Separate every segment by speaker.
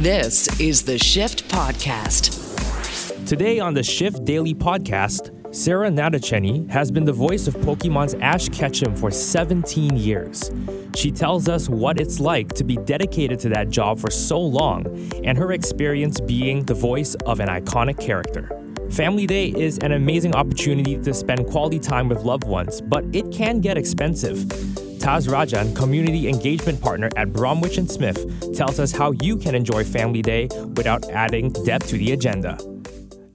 Speaker 1: This is the Shift Podcast.
Speaker 2: Today on the Shift Daily Podcast, Sarah Natochenny has been the voice of Pokemon's Ash Ketchum for 17 years. She tells us what it's like to be dedicated to that job for so long and her experience being the voice of an iconic character. Family Day is an amazing opportunity to spend quality time with loved ones, but it can get expensive. Taz Rajan, community engagement partner at Bromwich and Smith, tells us how you can enjoy Family Day without adding depth to the agenda.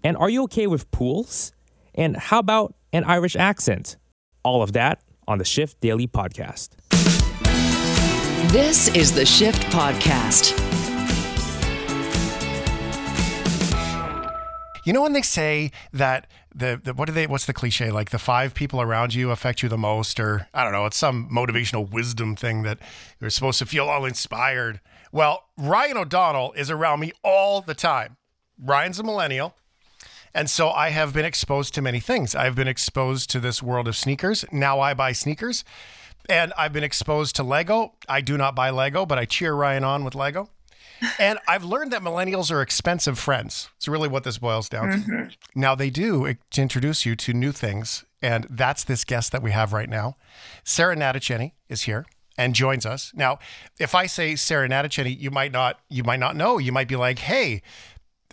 Speaker 2: And are you okay with pools? And how about an Irish accent? All of that on the Shift Daily Podcast.
Speaker 1: This is the Shift Podcast.
Speaker 3: You know when they say that the, the what do they what's the cliche like the five people around you affect you the most or I don't know it's some motivational wisdom thing that you're supposed to feel all inspired. Well, Ryan O'Donnell is around me all the time. Ryan's a millennial. And so I have been exposed to many things. I've been exposed to this world of sneakers. Now I buy sneakers. And I've been exposed to Lego. I do not buy Lego, but I cheer Ryan on with Lego and I've learned that millennials are expensive friends. It's really what this boils down mm-hmm. to. Now, they do to introduce you to new things. And that's this guest that we have right now. Sarah Natochenny is here and joins us. Now, if I say Sarah Natochenny, you might not you might not know. You might be like, "Hey,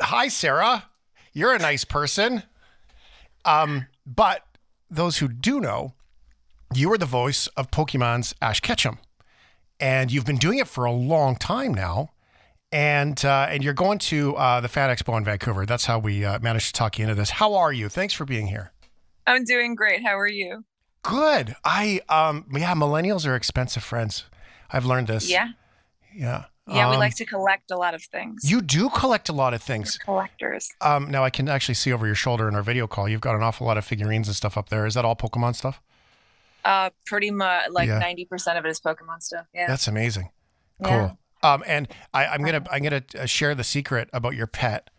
Speaker 3: hi Sarah. You're a nice person." Um, but those who do know, you are the voice of Pokemon's Ash Ketchum. And you've been doing it for a long time now and uh, and you're going to uh, the Fan Expo in Vancouver. That's how we uh, managed to talk you into this. How are you? Thanks for being here.
Speaker 4: I'm doing great. How are you?
Speaker 3: Good. I um yeah, millennials are expensive friends. I've learned this.
Speaker 4: Yeah.
Speaker 3: Yeah.
Speaker 4: Yeah, um, we like to collect a lot of things.
Speaker 3: You do collect a lot of things.
Speaker 4: We're collectors.
Speaker 3: Um, now I can actually see over your shoulder in our video call. You've got an awful lot of figurines and stuff up there. Is that all Pokemon stuff?
Speaker 4: Uh, pretty much like ninety percent of it is Pokemon stuff. Yeah.
Speaker 3: That's amazing. Cool. Yeah. Um, and I, am gonna I'm gonna uh, share the secret about your pet.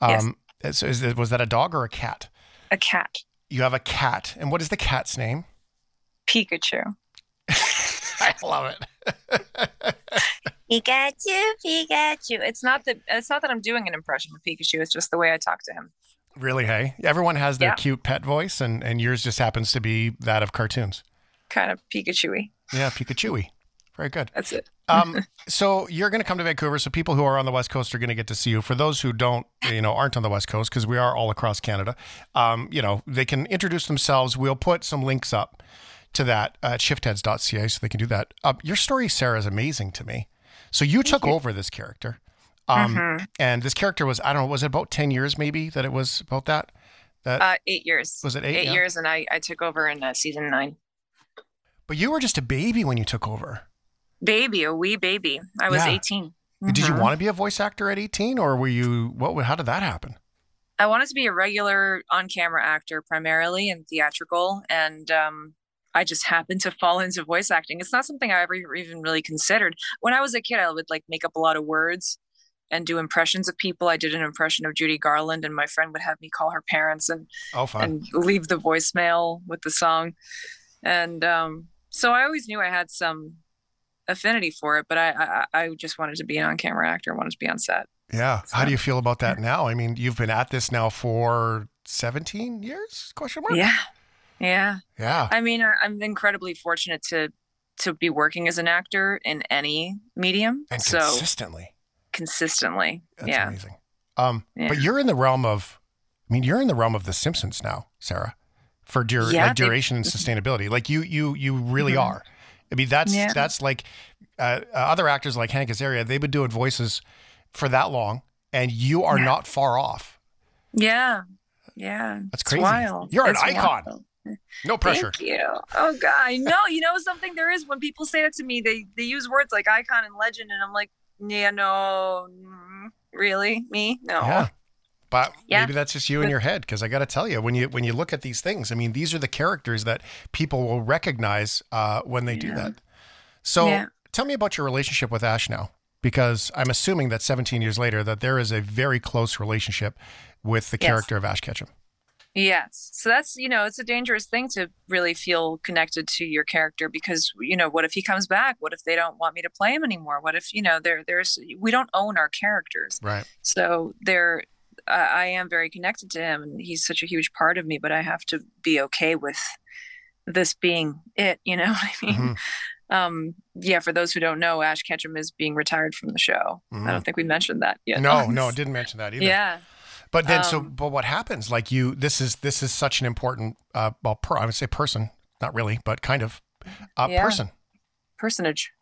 Speaker 3: Um, yes. is, is, was that a dog or a cat?
Speaker 4: A cat.
Speaker 3: You have a cat, and what is the cat's name?
Speaker 4: Pikachu.
Speaker 3: I love it.
Speaker 4: Pikachu, Pikachu. It's not that it's not that I'm doing an impression of Pikachu. It's just the way I talk to him.
Speaker 3: Really? Hey, everyone has their yeah. cute pet voice, and and yours just happens to be that of cartoons.
Speaker 4: Kind of Pikachu-y.
Speaker 3: Yeah, Pikachu-y. Very good.
Speaker 4: That's it.
Speaker 3: um, so you're going to come to Vancouver. So people who are on the West Coast are going to get to see you. For those who don't, you know, aren't on the West Coast, because we are all across Canada, um, you know, they can introduce themselves. We'll put some links up to that at shiftheads.ca so they can do that. Uh, your story, Sarah, is amazing to me. So you took you. over this character. Um, mm-hmm. And this character was, I don't know, was it about 10 years maybe that it was about that?
Speaker 4: That uh, eight years.
Speaker 3: Was it eight?
Speaker 4: Eight yeah. years. And I, I took over in uh, season nine.
Speaker 3: But you were just a baby when you took over
Speaker 4: baby, a wee baby. I was yeah. 18.
Speaker 3: Mm-hmm. Did you mm-hmm. want to be a voice actor at 18 or were you what how did that happen?
Speaker 4: I wanted to be a regular on-camera actor primarily and theatrical and um, I just happened to fall into voice acting. It's not something I ever even really considered. When I was a kid, I would like make up a lot of words and do impressions of people. I did an impression of Judy Garland, and my friend would have me call her parents and
Speaker 3: oh,
Speaker 4: and leave the voicemail with the song. And um, so I always knew I had some affinity for it, but I, I, I just wanted to be an on camera actor, wanted to be on set.
Speaker 3: Yeah. So, How do you feel about that now? I mean, you've been at this now for 17 years? Question mark.
Speaker 4: Yeah. Yeah.
Speaker 3: Yeah.
Speaker 4: I mean, I'm incredibly fortunate to to be working as an actor in any medium.
Speaker 3: And
Speaker 4: so
Speaker 3: consistently.
Speaker 4: Consistently.
Speaker 3: That's
Speaker 4: yeah.
Speaker 3: amazing. Um, yeah. but you're in the realm of I mean, you're in the realm of the Simpsons now, Sarah, for dur- yeah, like duration they, and sustainability. Like you you you really mm-hmm. are. I mean, that's yeah. that's like uh, uh, other actors like Hank Azaria. They've been doing voices for that long, and you are yeah. not far off.
Speaker 4: Yeah, yeah,
Speaker 3: that's crazy. You're it's an icon. Wild. No pressure.
Speaker 4: Thank you. Oh God, no. You know something? There is when people say it to me, they they use words like icon and legend, and I'm like, yeah, no, mm, really, me, no.
Speaker 3: Yeah. But yeah. maybe that's just you in your head because I got to tell you when you when you look at these things, I mean, these are the characters that people will recognize uh, when they yeah. do that. So, yeah. tell me about your relationship with Ash now, because I'm assuming that 17 years later that there is a very close relationship with the yes. character of Ash Ketchum.
Speaker 4: Yes. So that's, you know, it's a dangerous thing to really feel connected to your character because, you know, what if he comes back? What if they don't want me to play him anymore? What if, you know, there there's we don't own our characters.
Speaker 3: Right.
Speaker 4: So there uh, I am very connected to him and he's such a huge part of me, but I have to be okay with this being it, you know what I mean?
Speaker 3: Mhm.
Speaker 4: Um yeah, for those who don't know, Ash Ketchum is being retired from the show. I
Speaker 3: Mhm.
Speaker 4: don't think we mentioned that yet.
Speaker 3: No, no, didn't mention that either.
Speaker 4: Yeah.
Speaker 3: But then, so,
Speaker 4: Um,
Speaker 3: but what happens? Like you, this is this is such an important, uh, well, per, I would say person, not really, but kind of, uh,
Speaker 4: Yeah.
Speaker 3: person.
Speaker 4: Personage.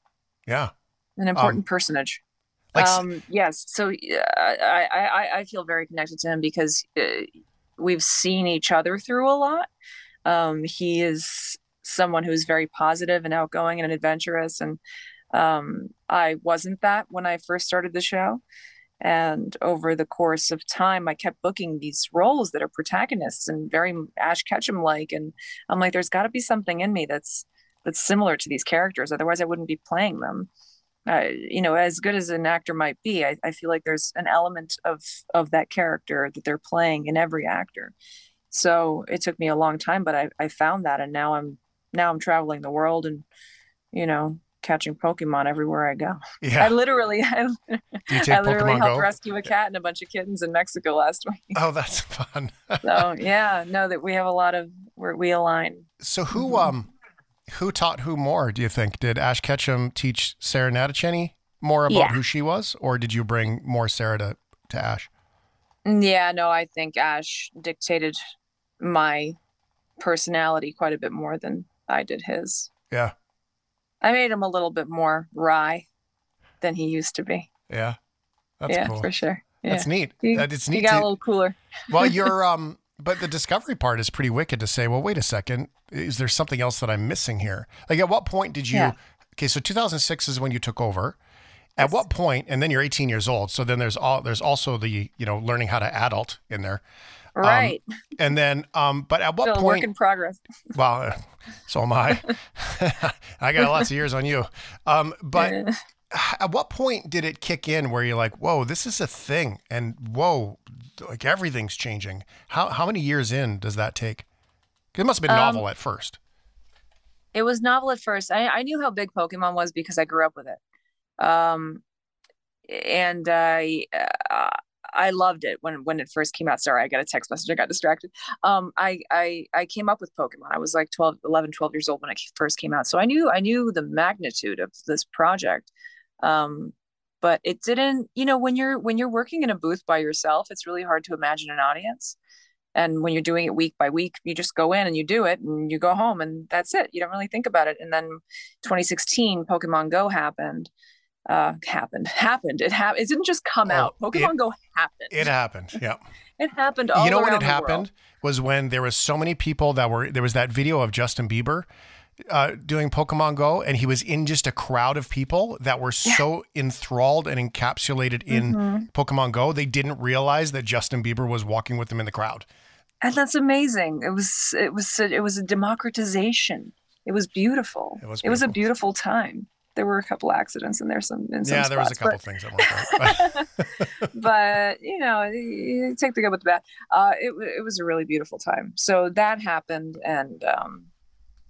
Speaker 3: Yeah.
Speaker 4: An important personage.
Speaker 3: Like,
Speaker 4: um yes so I I- i feel very connected to him because uh, we've seen each other through a lot. Um he is someone who's very positive and outgoing and adventurous and um i wasn't that when i first started the show. And over the course of time i kept booking these roles that are protagonists and very ash ketchum like and i'm like there's got to be something in me that's that's similar to these characters otherwise i wouldn't be playing them uh, you know, as good as an actor might be, I, I feel like there's an element of of that character that they're playing in every actor. So it took me a long time, but I, I found that, and now I'm now I'm traveling the world and you know catching Pokemon everywhere I go. I
Speaker 3: yeah.
Speaker 4: literally I,
Speaker 3: you take
Speaker 4: I literally
Speaker 3: Pokemon
Speaker 4: helped
Speaker 3: Go?
Speaker 4: rescue a cat and a bunch of kittens in Mexico last week.
Speaker 3: Oh, that's fun.
Speaker 4: So yeah, no, that we have a lot of where we align.
Speaker 3: so who,
Speaker 4: Mhm.
Speaker 3: um, who taught who more? Do you think did Ash Ketchum teach Sarah Natochenny more about
Speaker 4: Yeah.
Speaker 3: who she was, or did you bring more Sarah to to Ash?
Speaker 4: Yeah, no, I think Ash dictated my personality quite a bit more than I did his.
Speaker 3: Yeah.
Speaker 4: I made him a little bit more wry than he used to be.
Speaker 3: Yeah. That's
Speaker 4: yeah,
Speaker 3: cool.
Speaker 4: for sure. Yeah.
Speaker 3: That's neat.
Speaker 4: He-
Speaker 3: That- it's
Speaker 4: he got
Speaker 3: to,
Speaker 4: a little cooler.
Speaker 3: well, you're um, but the discovery part is pretty wicked to say. Well, wait a second, is there something else that I'm missing here? Like, at what point did you?
Speaker 4: Yeah.
Speaker 3: Okay, so 2006 is when you took over. At
Speaker 4: Yes.
Speaker 3: what point? And then you're 18 years old. So then there's all there's also the you know learning how to adult in there.
Speaker 4: Right.
Speaker 3: And then, um, but at what
Speaker 4: Still a work in progress.
Speaker 3: Well, so am I. I got lots of years on you. Um, but. at what point did it kick in where you're like, whoa, this is a thing, and whoa, like everything's changing? How how many years in does that take? It must have been
Speaker 4: Um,
Speaker 3: novel at first.
Speaker 4: it was novel at first. I, I knew how big Pokemon was because I grew up with it. Um, and I uh, I loved it when when it first came out. Sorry, I got a text message. I got distracted. Um, I I I came up with Pokemon. I was like 12, 11, 12 years old when it first came out. So I knew I knew the magnitude of this project. Um, but it didn't, you know, when you're when you're working in a booth by yourself, it's really hard to imagine an audience. And when you're doing it week by week, you just go in and you do it and you go home and that's it. You don't really think about it. And then 2016, Pokemon Go happened. Uh, happened, happened. It happened. It didn't just come
Speaker 3: Oh,
Speaker 4: out. Pokemon
Speaker 3: it-
Speaker 4: Go happened.
Speaker 3: It happened. Yeah.
Speaker 4: It happened all
Speaker 3: you know when it
Speaker 4: the world.
Speaker 3: happened was when there was so many people that were there was that video of Justin Bieber uh, doing Pokemon Go, and he was in just a crowd of people that were so enthralled and encapsulated in
Speaker 4: Mhm.
Speaker 3: Pokemon Go, they didn't realize that Justin Bieber was walking with them in the crowd.
Speaker 4: and that's amazing. It was it was it was a democratization. It was beautiful.
Speaker 3: It was
Speaker 4: It was a
Speaker 3: beautiful.
Speaker 4: beautiful time. There were a couple accidents in there. Some in some
Speaker 3: yeah, there was a
Speaker 4: spots,
Speaker 3: couple
Speaker 4: but-
Speaker 3: things that weren't but-
Speaker 4: but you know, you take the good with the bad. Uh, it it was a really beautiful time. So that happened, and um,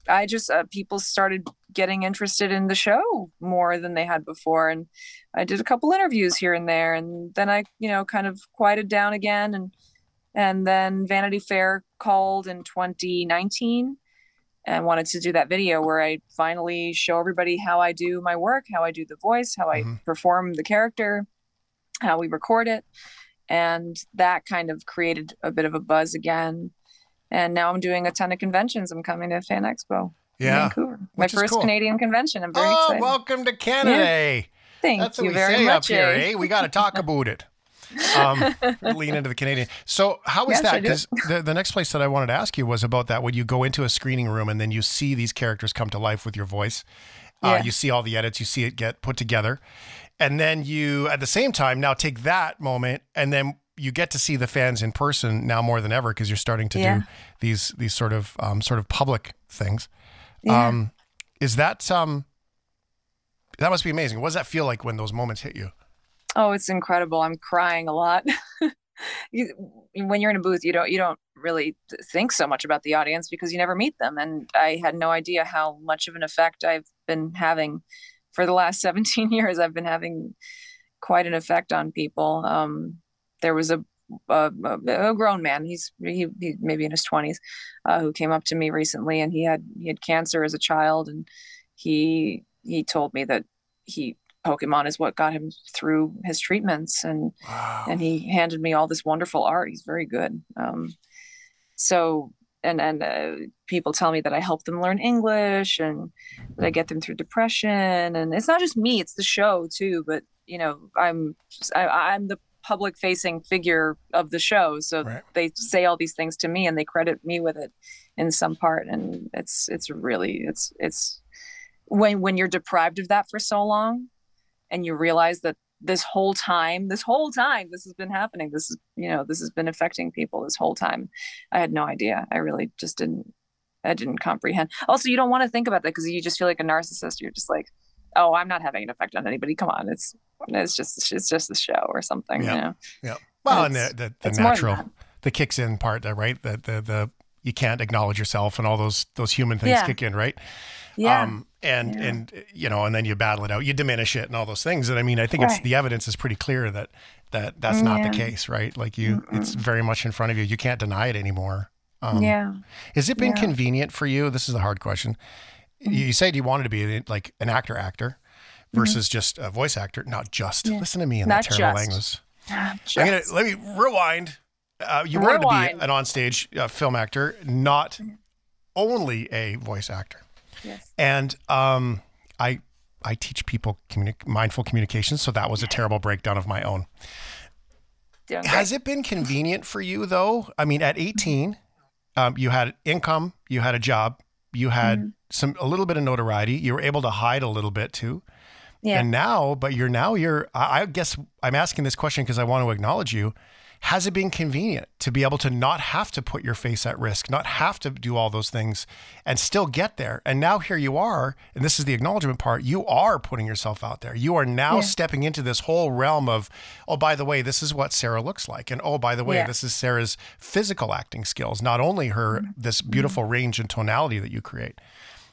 Speaker 4: I just uh, people started getting interested in the show more than they had before, and I did a couple interviews here and there, and then I you know kind of quieted down again, and and then Vanity Fair called in 2019 and wanted to do that video where I finally show everybody how I do my work, how I do the voice, how I
Speaker 3: Mhm.
Speaker 4: perform the character, how we record it. And that kind of created a bit of a buzz again. And now I'm doing a ton of conventions. I'm coming to Fan Expo
Speaker 3: yeah.
Speaker 4: Vancouver. My first
Speaker 3: cool.
Speaker 4: Canadian convention. I'm very
Speaker 3: Oh,
Speaker 4: excited.
Speaker 3: welcome to Canada.
Speaker 4: Thank
Speaker 3: That's what
Speaker 4: you
Speaker 3: we
Speaker 4: very
Speaker 3: say
Speaker 4: much.
Speaker 3: up here,
Speaker 4: eh?
Speaker 3: eh? We got to talk about it. Um, lean into the Canadian. So, how is
Speaker 4: Yes,
Speaker 3: that? Because the, the next place that I wanted to ask you was about that when you go into a screening room and then you see these characters come to life with your voice. Uh,
Speaker 4: Yeah.
Speaker 3: You see all the edits, you see it get put together. And then you, at the same time, now take that moment and then you get to see the fans in person now more than ever because you're starting to
Speaker 4: Yeah.
Speaker 3: do these these sort of um, sort of public things.
Speaker 4: Yeah.
Speaker 3: Um, is that um, that must be amazing? What does that feel like when those moments hit you?
Speaker 4: Oh, it's incredible. I'm crying a lot. you, when you're in a booth, you don't you don't really think so much about the audience because you never meet them. And I had no idea how much of an effect I've been having for the last 17 years. I've been having quite an effect on people. Um, there was a, a, a grown man. He's he, he maybe in his 20s, uh, who came up to me recently, and he had he had cancer as a child, and he he told me that he Pokemon is what got him through his treatments, and
Speaker 3: Wow.
Speaker 4: and he handed me all this wonderful art. He's very good. Um, so and and uh, people tell me that I help them learn English and that I get them through depression. And it's not just me; it's the show too. But you know, I'm I, I'm the public facing figure of the show, so
Speaker 3: Right.
Speaker 4: they say all these things to me and they credit me with it in some part. And it's it's really it's it's when when you're deprived of that for so long, and you realize that this whole time this whole time this has been happening this is you know this has been affecting people this whole time i had no idea i really just didn't i didn't comprehend also you don't want to think about that because you just feel like a narcissist you're just like oh i'm not having an effect on anybody come on it's it's just it's just a show or something
Speaker 3: Yeah.
Speaker 4: you know
Speaker 3: Yeah. Well, and the the, the
Speaker 4: than
Speaker 3: natural, the kicks in part, right? The the the you can't acknowledge yourself, and all those those human things
Speaker 4: Yeah.
Speaker 3: kick in, right?
Speaker 4: yeah
Speaker 3: Um, and
Speaker 4: Yeah.
Speaker 3: and you know, and then you battle it out, you diminish it, and all those things. And I mean, I think it's the evidence is pretty clear that that that's not the case, right? Like you, it's very much in front of you. You can't deny it anymore. Um,
Speaker 4: yeah
Speaker 3: Has it been
Speaker 4: Yeah.
Speaker 3: Convenient for you? This is a hard question. You said you wanted to be like an actor, actor, versus just a voice actor. Not just.
Speaker 4: Yeah.
Speaker 3: Listen to me in
Speaker 4: Not
Speaker 3: that terrible
Speaker 4: just.
Speaker 3: language.
Speaker 4: Just-
Speaker 3: gonna let me rewind. Uh, you wanted to be an onstage uh, film actor, not only a voice actor.
Speaker 4: yes.
Speaker 3: And um, I I teach people communi- mindful communication, so that was a terrible breakdown of my own. Has it been convenient for you though? I mean, at 18, um, you had income, you had a job, you had
Speaker 4: Mm-hmm.
Speaker 3: Some a little bit of notoriety. You were able to hide a little bit too.
Speaker 4: yeah
Speaker 3: And now, but you're now you're. I I guess I'm asking this question because I want to acknowledge you. Has it been convenient to be able to not have to put your face at risk, not have to do all those things, and still get there? And now here you are, and this is the acknowledgement part. You are putting yourself out there. You are now
Speaker 4: Yeah.
Speaker 3: stepping into this whole realm of, oh, by the way, this is what Sarah looks like, and oh, by the way,
Speaker 4: Yeah.
Speaker 3: this is Sarah's physical acting skills. Not only her
Speaker 4: Mm-hmm.
Speaker 3: this beautiful range and tonality that you create.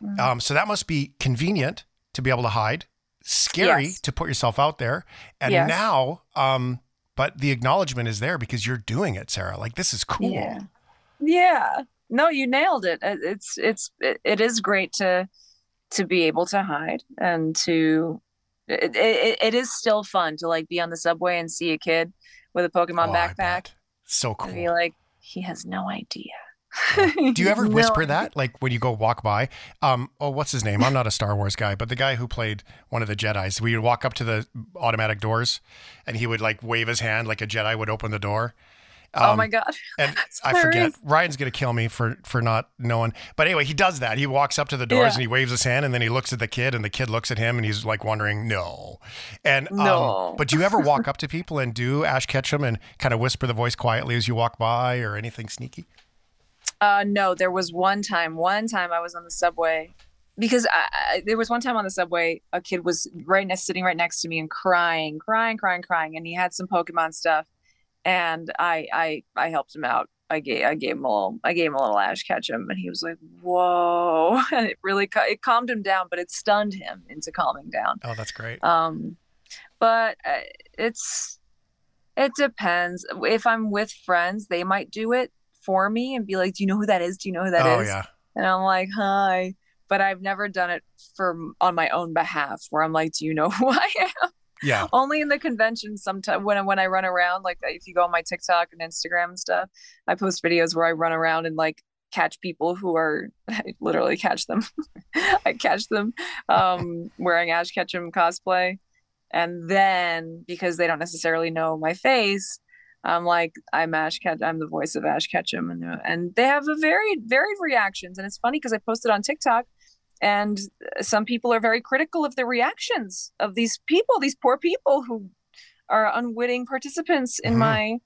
Speaker 4: Mm-hmm.
Speaker 3: Um, so that must be convenient to be able to hide, scary
Speaker 4: Yes.
Speaker 3: to put yourself out there. And
Speaker 4: Yes.
Speaker 3: now, um, but the acknowledgement is there because you're doing it, Sarah. Like this is cool.
Speaker 4: Yeah. Yeah. No, you nailed it. It- It's it's it, is great to to be able to hide and to it, it, it is still fun to like be on the subway and see a kid with a Pokemon
Speaker 3: Oh,
Speaker 4: backpack.
Speaker 3: So
Speaker 4: and be
Speaker 3: cool.
Speaker 4: like, he has no idea.
Speaker 3: Do you ever whisper
Speaker 4: idea.
Speaker 3: that? Like when you go walk by? Um, oh, what's his name? I'm not a Star Wars guy, but the guy who played one of the Jedi's, we would walk up to the automatic doors and he would like wave his hand like a Jedi would open the door.
Speaker 4: oh
Speaker 3: Um,
Speaker 4: my god.
Speaker 3: And I forget. Ryan's gonna kill me for for not knowing. But anyway, he does that. He walks up to the doors
Speaker 4: Yeah.
Speaker 3: and he waves his hand, and then he looks at the kid, and the kid looks at him, and he's like wondering, no. And um,
Speaker 4: No.
Speaker 3: but do you ever walk up to people and do Ash Ketchum and kind of whisper the voice quietly as you walk by, or anything sneaky?
Speaker 4: Uh, no, there was one time. One time I was on the subway because I, I, there was one time on the subway a kid was right next, sitting right next to me and crying, crying, crying, crying, and he had some Pokemon stuff, and I I I helped him out. I gave I gave him a little I gave him a little Ash Ketchum, and he was like, "Whoa!" And it really it calmed him down, but it stunned him into calming down.
Speaker 3: Oh, that's great.
Speaker 4: Um, but uh, it's it depends. If I'm with friends, they might do it for me and be like, "Do you know who that is? Do you know who that is?"
Speaker 3: oh yeah.
Speaker 4: And I'm like, "Hi," but I've never done it for on my own behalf, where I'm like, "Do you know who I am?"
Speaker 3: Yeah.
Speaker 4: Only in the convention. Sometimes when I- when I run around, like if you go on my TikTok and Instagram and stuff, I post videos where I run around and like catch people who are I literally catch them. I catch them um, wearing Ash Ketchum cosplay, and then because they don't necessarily know my face, I'm like I'm Ash Ketchum. I'm the voice of Ash Ketchum, and they're- and they have a very varied reactions, and it's funny because I posted on TikTok. And some people are very critical of the reactions of these people, these poor people who are unwitting participants in
Speaker 3: Mhm.
Speaker 4: my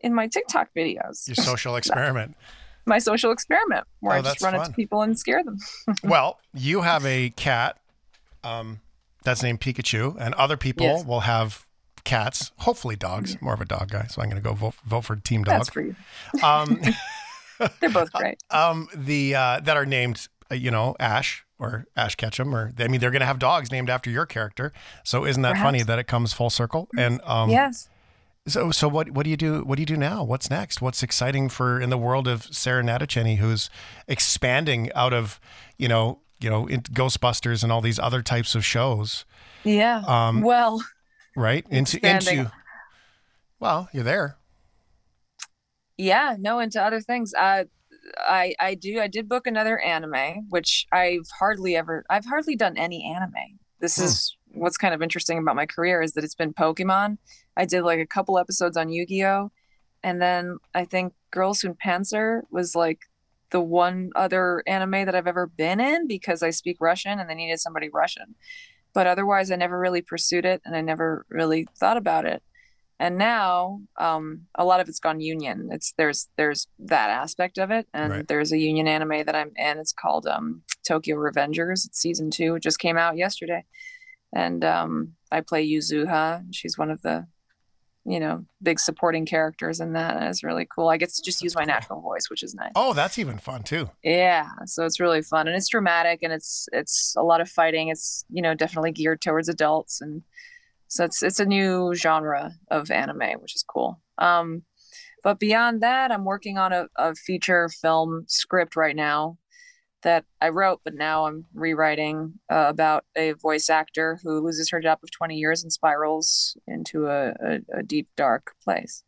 Speaker 4: in my TikTok videos.
Speaker 3: Your social experiment.
Speaker 4: my social experiment where
Speaker 3: Oh,
Speaker 4: I just run up
Speaker 3: fun.
Speaker 4: to people and scare them.
Speaker 3: well, you have a cat um, that's named Pikachu, and other people
Speaker 4: Yes.
Speaker 3: will have cats, hopefully dogs. More of a dog guy, so I'm going to go vote, vote for Team Dog.
Speaker 4: That's for you.
Speaker 3: Um,
Speaker 4: They're both great.
Speaker 3: um, the uh, that are named, uh, you know, Ash or Ash Ketchum, or I mean, they're going to have dogs named after your character. So isn't that funny that it comes full circle? And um,
Speaker 4: yes.
Speaker 3: So, so what, what do you do? What do you do now? What's next? What's exciting for in the world of Sarah Natochenny, who's expanding out of, you know, you know, in Ghostbusters and all these other types of shows,
Speaker 4: Yeah.
Speaker 3: Um,
Speaker 4: well,
Speaker 3: right? Into into. Well, you're there.
Speaker 4: yeah, no, into other things. Uh, I I do I did book another anime, which I've hardly ever I've hardly done any anime. This
Speaker 3: Hmm.
Speaker 4: is what's kind of interesting about my career is that it's been Pokemon. I did like a couple episodes on Yu-Gi-Oh, and then I think Girls und Panzer was like the one other anime that I've ever been in because I speak Russian and they needed somebody Russian. But otherwise, I never really pursued it and I never really thought about it. And now um, a lot of it's gone union. It's there's there's that aspect of it. And
Speaker 3: Right.
Speaker 4: there's a union anime that i'm in. It's called um, tokyo revengers. It's season two. It just came out yesterday. And um, i play yuzuha. She's one of the you know big supporting characters in that and it's really cool. I get to just use my natural voice which is nice.
Speaker 3: Oh, that's even fun too.
Speaker 4: yeah so it's really fun and it's dramatic and it's it's a lot of fighting. It's you know definitely geared towards adults and so it's it's a new genre of anime which is cool. Um but beyond that i'm working on a, a feature film script right now that i wrote but now i'm rewriting uh, about a voice actor who loses her job of 20 years and spirals into a, a, a deep dark place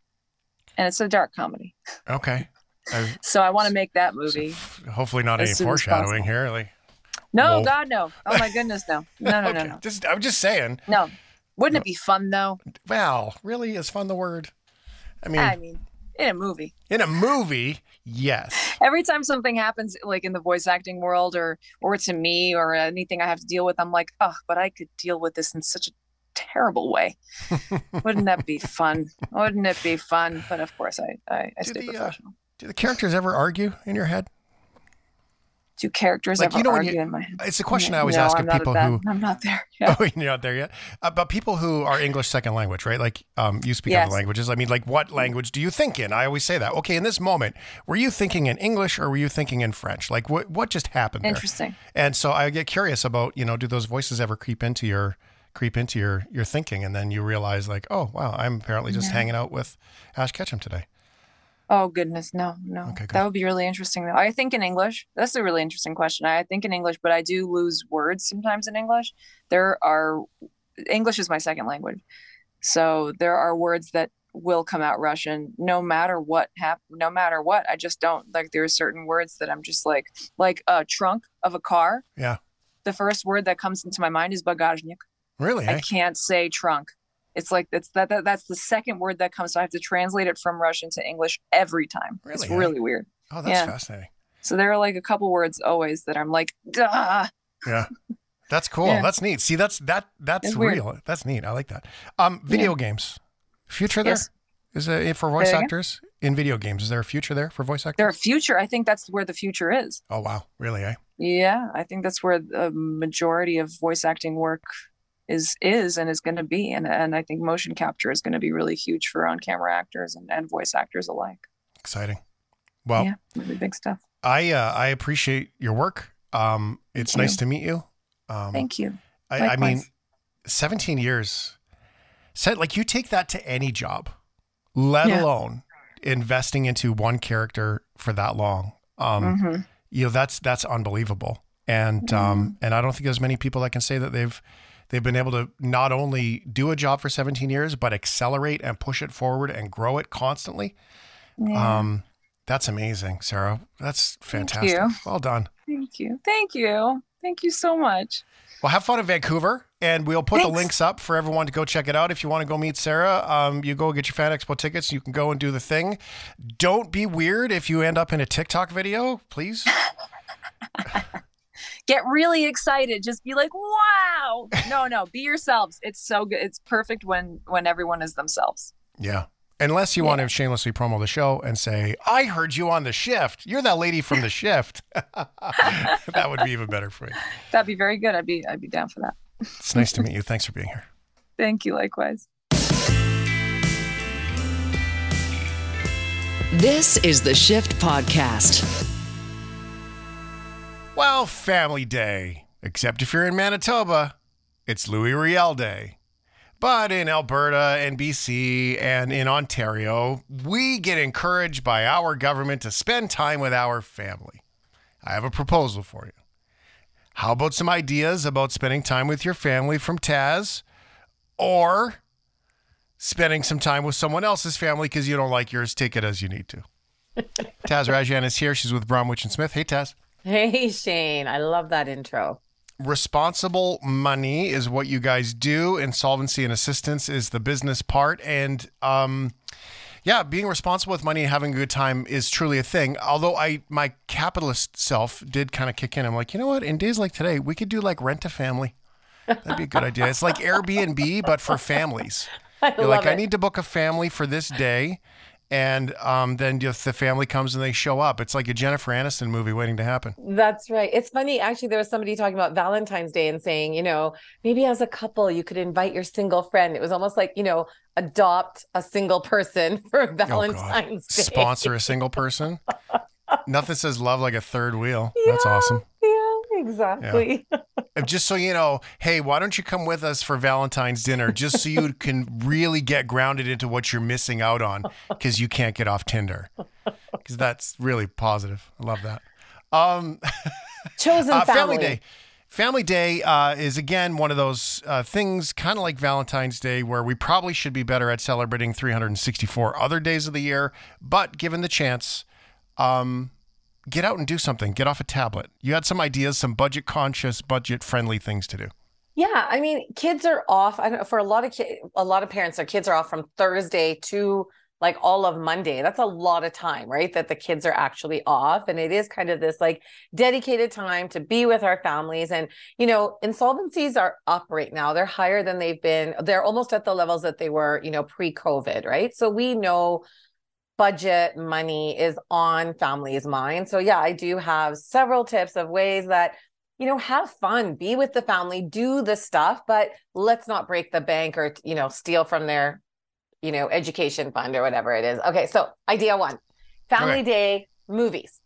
Speaker 4: and it's a dark comedy
Speaker 3: Okay. I-
Speaker 4: so i want to make that movie
Speaker 3: hopefully not any foreshadowing here. Like,
Speaker 4: No,
Speaker 3: Whoa.
Speaker 4: God, no. Oh my goodness, no. No, no,
Speaker 3: okay.
Speaker 4: no, no.
Speaker 3: Just, I'm just saying.
Speaker 4: No. Wouldn't it be fun though?
Speaker 3: Well, really, is fun the word? I mean,
Speaker 4: I mean, in a movie.
Speaker 3: in a movie, yes.
Speaker 4: Every time something happens like in the voice acting world or or to me or anything I have to deal with, I'm like, oh, but I could deal with this in such a terrible way. Wouldn't that be fun? Wouldn't it be fun? But of course I I, I
Speaker 3: Do
Speaker 4: stay
Speaker 3: the, uh,
Speaker 4: professional.
Speaker 3: Do the characters ever argue in your head?
Speaker 4: Do characters
Speaker 3: like,
Speaker 4: ever
Speaker 3: you know
Speaker 4: argue
Speaker 3: you-
Speaker 4: in my head?
Speaker 3: It's a question I always
Speaker 4: no,
Speaker 3: ask
Speaker 4: I'm
Speaker 3: of people who.
Speaker 4: I'm not there. Yeah.
Speaker 3: Oh, you're not there yet. Uh, but people who are English second language, right? Like um, you speak
Speaker 4: Yes.
Speaker 3: other languages. I mean, like what language do you think in? I always say that. Okay, in this moment, were you thinking in English or were you thinking in French? Like what what just happened there?
Speaker 4: Interesting.
Speaker 3: And so I get curious about you know, do those voices ever creep into your creep into your your thinking, and then you realize like, oh wow, I'm apparently just
Speaker 4: Yeah.
Speaker 3: hanging out with Ash Ketchum today.
Speaker 4: Oh goodness, no, no.
Speaker 3: Okay,
Speaker 4: that would be really interesting though. I think in English. That's a really interesting question. I think in English, but I do lose words sometimes in English. There are English is my second language. So there are words that will come out Russian no matter what hap- no matter what. I just don't like there are certain words that I'm just like like a trunk of a car.
Speaker 3: Yeah.
Speaker 4: The first word that comes into my mind is bagajnik.
Speaker 3: Really?
Speaker 4: I
Speaker 3: eh?
Speaker 4: can't say trunk. It's like that's that, that that's the second word that comes. So I have to translate it from Russian to English every time. it's
Speaker 3: Really, eh?
Speaker 4: really weird.
Speaker 3: Oh, that's
Speaker 4: yeah.
Speaker 3: fascinating.
Speaker 4: So there are like a couple words always that I'm like, Duh!
Speaker 3: Yeah. That's cool.
Speaker 4: Yeah.
Speaker 3: That's neat. See, that's that that's
Speaker 4: It's weird.
Speaker 3: real. That's neat. I like that. Um, video games. Future there
Speaker 4: yes.
Speaker 3: is there for voice
Speaker 4: again?
Speaker 3: actors in video games. Is there a future there for voice actors?
Speaker 4: There are future. I think that's where the future is.
Speaker 3: Oh wow, really? Eh?
Speaker 4: Yeah, I think that's where the majority of voice acting work is is and is going to be, and and I think motion capture is going to be really huge for on camera actors and, and voice actors alike.
Speaker 3: Exciting. Well,
Speaker 4: yeah, really big stuff.
Speaker 3: I uh, I appreciate your work. Um, it's
Speaker 4: Thank
Speaker 3: nice
Speaker 4: you.
Speaker 3: to meet you. Um,
Speaker 4: Thank you.
Speaker 3: I, I mean, 17 years. Said like you take that to any job, let
Speaker 4: Yeah.
Speaker 3: alone investing into one character for that long. Um,
Speaker 4: hmm
Speaker 3: you know that's that's unbelievable and um and i don't think there's many people that can say that they've they've been able to not only do a job for 17 years but accelerate and push it forward and grow it constantly
Speaker 4: Yeah.
Speaker 3: um that's amazing sarah that's
Speaker 4: Thank
Speaker 3: fantastic
Speaker 4: you.
Speaker 3: well done
Speaker 4: Thank you. Thank you. Thank you so much.
Speaker 3: well have fun in vancouver and we'll put the links up for everyone to go check it out if you want to go meet sarah um, you go get your fan expo tickets you can go and do the thing don't be weird if you end up in a tiktok video please
Speaker 4: get really excited. Just be like, wow. No, no, be yourselves. It's so good. It's perfect when when everyone is themselves.
Speaker 3: Yeah. Unless you yeah. want to shamelessly promo the show and say, I heard you on the shift. You're that lady from the shift. that would be even better for you.
Speaker 4: That'd be very good. I'd be I'd be down for that.
Speaker 3: it's nice to meet you. Thanks for being here.
Speaker 4: Thank you, likewise.
Speaker 1: This is the Shift Podcast.
Speaker 3: Well, Family Day. Except if you're in Manitoba, it's Louis Riel Day. But in Alberta and BC and in Ontario, we get encouraged by our government to spend time with our family. I have a proposal for you. How about some ideas about spending time with your family from Taz or spending some time with someone else's family because you don't like yours? Take it as you need to. Taz Rajan is here. She's with Bromwich and Smith. Hey, Taz.
Speaker 5: Hey, Shane. I love that intro.
Speaker 3: responsible money is what you guys do insolvency and assistance is the business part. And um yeah being responsible with money and having a good time is truly a thing. Although i my capitalist self did kind of kick in. I'm like you know what? In days like today we could do like rent a family. That'd be a good idea. It's like airbnb but for families.
Speaker 5: I
Speaker 3: you're like i need to book a family for this day and um, then if the family comes and they show up it's like a jennifer aniston movie waiting to happen
Speaker 5: That's right. It's funny. Actually, there was somebody talking about Valentine's Day and saying, you know, maybe as a couple, you could invite your single friend. It was almost like, you know, adopt a single person for
Speaker 3: Oh,
Speaker 5: Valentine's Day.
Speaker 3: sponsor a single person. Nothing says love like a third wheel. That's awesome.
Speaker 5: Yeah, exactly.
Speaker 3: Uh, Just so you know, hey, why don't you come with us for Valentine's dinner just so you can really get grounded into what you're missing out on because you can't get off Tinder. Because that's really positive. I love that. Um,
Speaker 5: Chosen
Speaker 3: uh,
Speaker 5: family.
Speaker 3: family Day. Family Day uh, is again one of those uh, things, kind of like Valentine's Day, where we probably should be better at celebrating 364 other days of the year. But given the chance, um, get out and do something. Get off a tablet. You had some ideas, some budget conscious, budget friendly things to do.
Speaker 5: Yeah, I mean, kids are off. I know for a lot of kids, a lot of parents, their kids are off from Thursday to like all of Monday. That's a lot of time, right? That the kids are actually off. And it is kind of this like dedicated time to be with our families. And, you know, insolvencies are up right now. They're higher than they've been. They're almost at the levels that they were, you know, pre-COVID, right? So we know budget money is on families' minds. So yeah, I do have several tips of ways that you know have fun be with the family do the stuff but let's not break the bank or you know steal from their you know education fund or whatever it is okay so idea one family
Speaker 3: Okay.
Speaker 5: day movies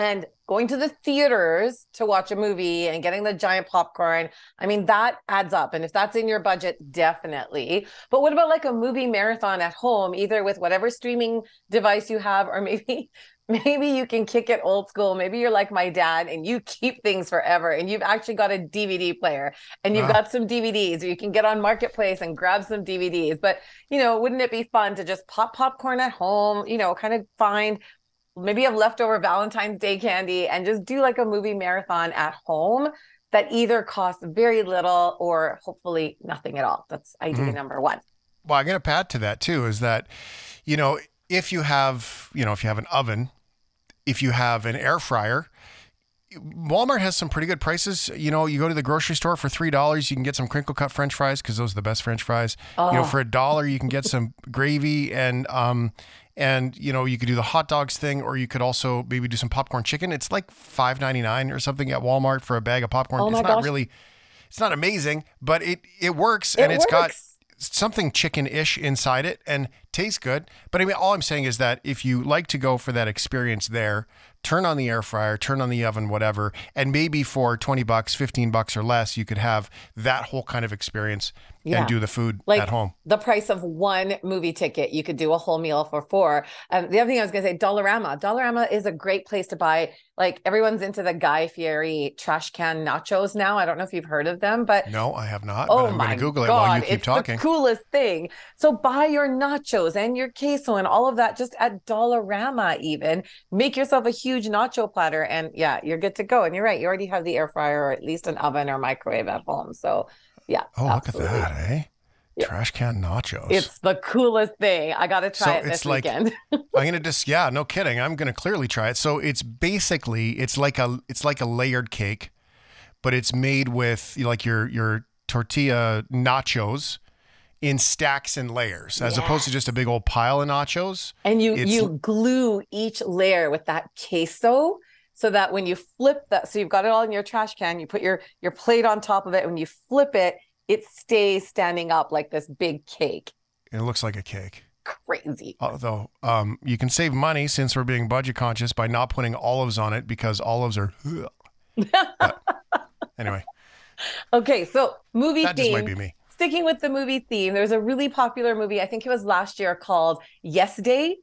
Speaker 5: and going to the theaters to watch a movie and getting the giant popcorn i mean that adds up. And if that's in your budget definitely. But what about like a movie marathon at home either with whatever streaming device you have or maybe maybe you can kick it old school. Maybe you're like my dad and you keep things forever and you've actually got a dvd player and you've
Speaker 3: Wow.
Speaker 5: got some dvds or you can get on marketplace and grab some dvds but you know wouldn't it be fun to just pop popcorn at home you know kind of find maybe have leftover valentine's day candy and just do like a movie marathon at home that either costs very little or hopefully nothing at all that's idea
Speaker 3: Mhm.
Speaker 5: number one
Speaker 3: Well, I'm going to add to that too is that, you know, if you have, you know, if you have an oven, if you have an air fryer, Walmart has some pretty good prices. You know, you go to the grocery store for three dollars, you can get some crinkle cut French fries because those are the best French fries. You know,
Speaker 5: Oh.
Speaker 3: for a dollar, you can get some gravy and um, and you know, you could do the hot dogs thing, or you could also maybe do some popcorn chicken. It's like five ninety nine or something at Walmart for a bag of popcorn.
Speaker 5: Oh
Speaker 3: it's not
Speaker 5: gosh.
Speaker 3: really, it's not amazing, but it it works
Speaker 5: It
Speaker 3: and it's got something chicken-ish inside it and tastes good. But I mean, all I'm saying is that if you like to go for that experience there, turn on the air fryer, turn on the oven, whatever, and maybe for 20 bucks, 15 bucks or less, you could have that whole kind of experience
Speaker 5: Yeah.
Speaker 3: and do the food
Speaker 5: like
Speaker 3: at home.
Speaker 5: the price of one movie ticket you could do a whole meal for four um, the other thing i was going to say dollarama dollarama is a great place to buy like everyone's into the guy fieri trash can nachos now i don't know if you've heard of them but
Speaker 3: No, I have not,
Speaker 5: Oh
Speaker 3: but I'm going to Google it
Speaker 5: God,
Speaker 3: while you keep
Speaker 5: it's
Speaker 3: talking.
Speaker 5: the coolest thing. So buy your nachos and your queso and all of that just at Dollarama even. Make yourself a huge nacho platter and yeah, you're good to go. And you're right, you already have the air fryer or at least an oven or microwave at home. So yeah.
Speaker 3: oh,
Speaker 5: absolutely.
Speaker 3: look at that, eh?
Speaker 5: Yeah.
Speaker 3: Trash can nachos.
Speaker 5: It's the coolest thing. I got to try
Speaker 3: So
Speaker 5: it
Speaker 3: it's
Speaker 5: this
Speaker 3: like-
Speaker 5: weekend.
Speaker 3: I'm gonna just yeah, no kidding. I'm gonna clearly try it. So it's basically it's like a it's like a layered cake, but it's made with like your your tortilla nachos in stacks and layers, as opposed to just a big old pile of nachos.
Speaker 5: And you
Speaker 3: It's-
Speaker 5: you glue each layer with that queso so that when you flip that, so you've got it all in your trash can, you put your your plate on top of it. When you flip it, it stays standing up like this big cake.
Speaker 3: It looks like a cake.
Speaker 5: crazy.
Speaker 3: Although um, you can save money since we're being budget conscious by not putting olives on it because olives are. Anyway,
Speaker 5: Okay, so movie
Speaker 3: that just might be me.
Speaker 5: Sticking with the movie theme, there's a really popular movie, I think it was last year called Yes Day.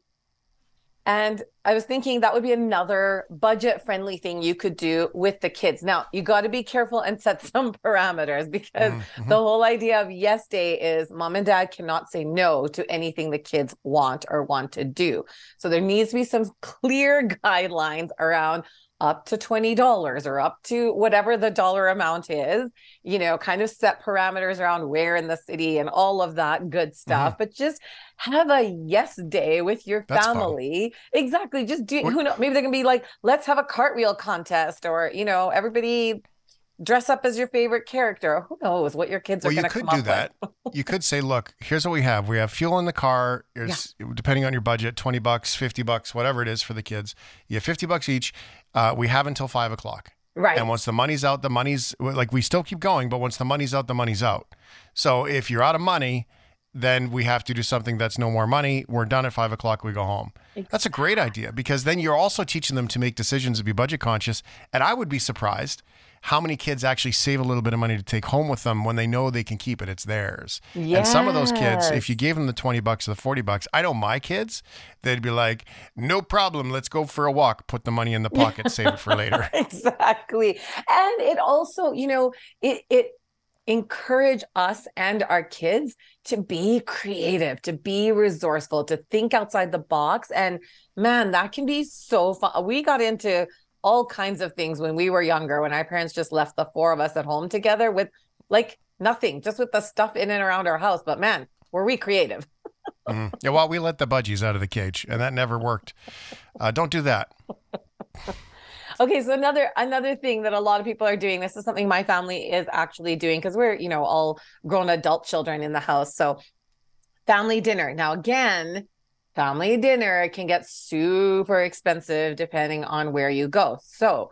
Speaker 5: And I was thinking that would be another budget friendly thing you could do with the kids. Now, you got to be careful and set some parameters because
Speaker 3: Mhm,
Speaker 5: the whole idea of Yes Day is mom and dad cannot say no to anything the kids want or want to do. So there needs to be some clear guidelines around up to $20 or up to whatever the dollar amount is, you know, kind of set parameters around where in the city and all of that good stuff. Mm-hmm. But just have a yes day with your
Speaker 3: That's fun.
Speaker 5: family. Exactly. Just do
Speaker 3: What-
Speaker 5: who knows? Maybe they can be like, let's have a cartwheel contest or, you know, everybody dress up as your favorite character. Who knows what your kids
Speaker 3: Well,
Speaker 5: are going to come
Speaker 3: do
Speaker 5: up with.
Speaker 3: you could do that. you could say, look, here's what we have. We have fuel in the car. Here's, depending on your budget, 20 bucks, 50 bucks, whatever it is for the kids. You have 50 bucks each. Uh, we have until five o'clock.
Speaker 5: Right.
Speaker 3: And once the money's out, the money's like we still keep going, but once the money's out, the money's out. So if you're out of money, then we have to do something that's no more money. We're done at five o'clock. We go home. That's a great idea because then you're also teaching them to make decisions and be budget conscious. And I would be surprised how many kids actually save a little bit of money to take home with them when they know they can keep it. It's theirs. And some of those kids, if you gave them the 20 bucks or the 40 bucks, I know my kids, they'd be like, no problem. Let's go for a walk. Put the money in the pocket, save it for later.
Speaker 5: exactly and it also you know it it encourage us and our kids to be creative to be resourceful to think outside the box and man that can be so fun we got into all kinds of things when we were younger when our parents just left the four of us at home together with like nothing just with the stuff in and around our house but man were we creative
Speaker 3: Mhm. Yeah, well, we let the budgies out of the cage, and that never worked. Uh, don't do that.
Speaker 5: Okay, so another another thing that a lot of people are doing. This is something my family is actually doing because we're you know all grown adult children in the house. So family dinner. Now again, family dinner can get super expensive depending on where you go. So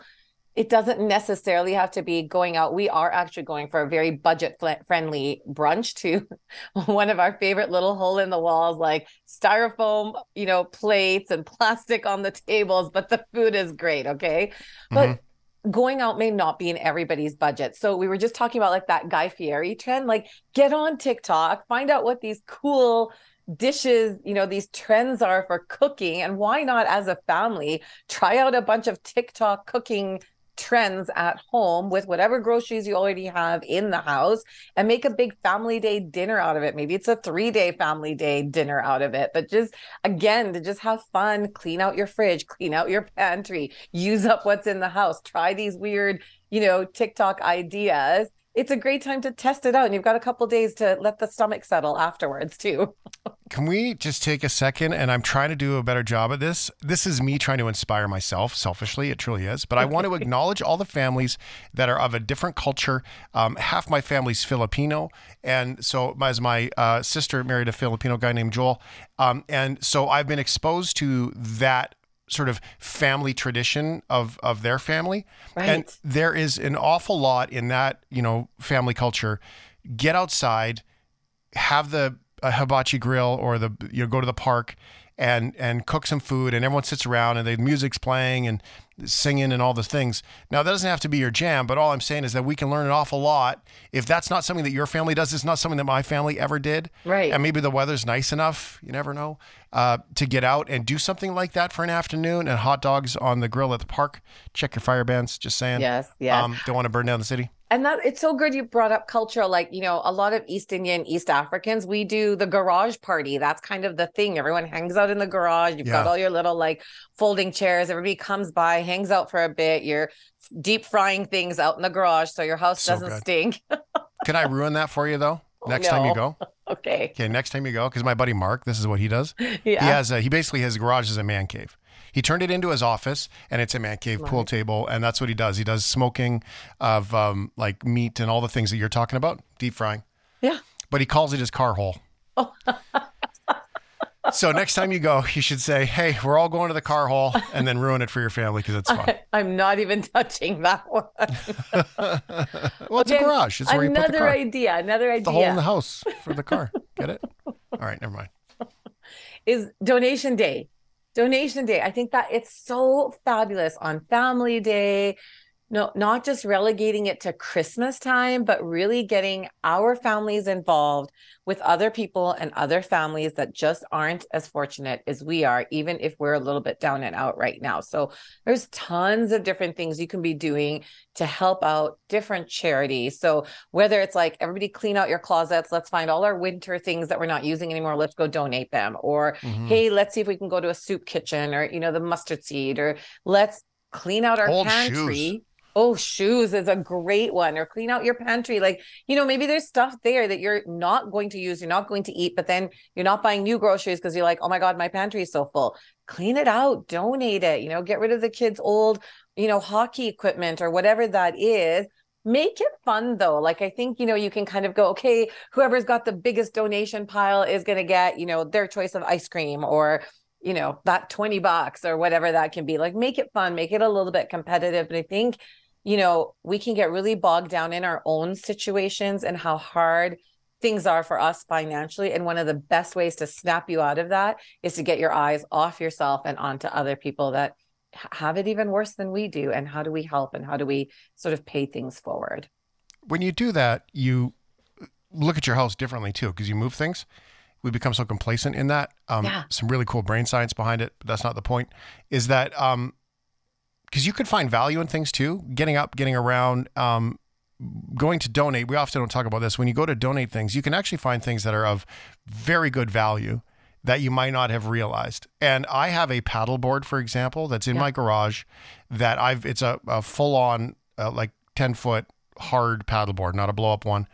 Speaker 5: it doesn't necessarily have to be going out. We are actually going for a very budget friendly brunch to one of our favorite little hole in the walls, like styrofoam, you know, plates and plastic on the tables, but the food is great. Okay. But mm-hmm. going out may not be in everybody's budget. So we were just talking about like that Guy Fieri trend, like get on TikTok, find out what these cool dishes, you know, these trends are for cooking. And why not as a family try out a bunch of TikTok cooking trends at home with whatever groceries you already have in the house and make a big family day dinner out of it. Maybe it's a three day family day dinner out of it, but just again, to just have fun, clean out your fridge, clean out your pantry, use up what's in the house, try these weird, you know, TikTok ideas. It's a great time to test it out. And you've got a couple days to let the stomach settle afterwards, too.
Speaker 3: Can we just take a second? And I'm trying to do a better job at this. This is me trying to inspire myself selfishly. It truly is. But I want to acknowledge all the families that are of a different culture. Um, half my family's Filipino. And so, as my uh, sister married a Filipino guy named Joel. Um, and so I've been exposed to that sort of family tradition of of their family. And there is an awful lot in that you know family culture. Get outside have the a hibachi grill or the you know go to the park and and cook some food and everyone sits around and the music's playing and singing and all the things. Now that doesn't have to be your jam, but all I'm saying is that we can learn an awful lot. If that's not something that your family does, it's not something that my family ever did.
Speaker 5: Right.
Speaker 3: And maybe the weather's nice enough, you never know, uh, to get out and do something like that for an afternoon and hot dogs on the grill at the park. Check your fire bands, just saying.
Speaker 5: Yes. Yeah.
Speaker 3: Um, don't want to burn down the city.
Speaker 5: And that it's so good you brought up cultural. Like, you know, a lot of East Indian, East Africans, we do the garage party. That's kind of the thing. Everyone hangs out in the garage. You've got all your little like folding chairs. Everybody comes by, hangs out for a bit. You're deep frying things out in the garage so your house
Speaker 3: So
Speaker 5: doesn't
Speaker 3: good.
Speaker 5: stink.
Speaker 3: Can I ruin that for you though? Next time you go.
Speaker 5: okay.
Speaker 3: Okay, next time you go, because my buddy Mark, this is what he does.
Speaker 5: Yeah.
Speaker 3: He has a, he basically his garage is a man cave. He turned it into his office, and it's a man cave pool table, and that's what he does. He does smoking of um, like meat and all the things that you're talking about, deep frying.
Speaker 5: Yeah.
Speaker 3: But he calls it his car hole. Oh. so next time you go, you should say, "Hey, we're all going to the car hole," and then ruin it for your family because it's fun.
Speaker 5: I'm not even touching that one.
Speaker 3: well, it's a garage. It's where you put the
Speaker 5: another
Speaker 3: car.
Speaker 5: idea. Another idea.
Speaker 3: the hole in the house for the car. Get it? All right, never mind.
Speaker 5: is donation day. Donation day. I think that it's so fabulous on family day, no, not just relegating it to Christmas time, but really getting our families involved with other people and other families that just aren't as fortunate as we are, even if we're a little bit down and out right now. So there's tons of different things you can be doing to help out different charities. So whether it's like everybody clean out your closets, let's find all our winter things that we're not using anymore, let's go donate them. Or mm-hmm. hey, let's see if we can go to a soup kitchen or you know, the mustard seed, or let's clean out our Old pantry. Shoes Oh, shoes is a great one, or clean out your pantry. Like, you know, maybe there's stuff there that you're not going to use, you're not going to eat, but then you're not buying new groceries because you're like, oh my God, my pantry is so full. Clean it out, donate it, you know, get rid of the kids' old, you know, hockey equipment or whatever that is. Make it fun though. Like, I think, you know, you can kind of go, okay, whoever's got the biggest donation pile is going to get, you know, their choice of ice cream or, you know, that 20 bucks or whatever that can be. Like, make it fun, make it a little bit competitive. And I think, you know, we can get really bogged down in our own situations and how hard things are for us financially. And one of the best ways to snap you out of that is to get your eyes off yourself and onto other people that have it even worse than we do. And how do we help and how do we sort of pay things forward?
Speaker 3: When you do that, you look at your house differently too, because you move things. We become so complacent in that. Um, yeah. Some really cool brain science behind it, but that's not the point. Is that um, because you could find value in things too. Getting up, getting around, um, going to donate. We often don't talk about this. When you go to donate things, you can actually find things that are of very good value that you might not have realized. And I have a paddleboard, for example, that's in yeah. my garage. That I've it's a, a full on uh, like ten foot hard paddleboard, not a blow up one.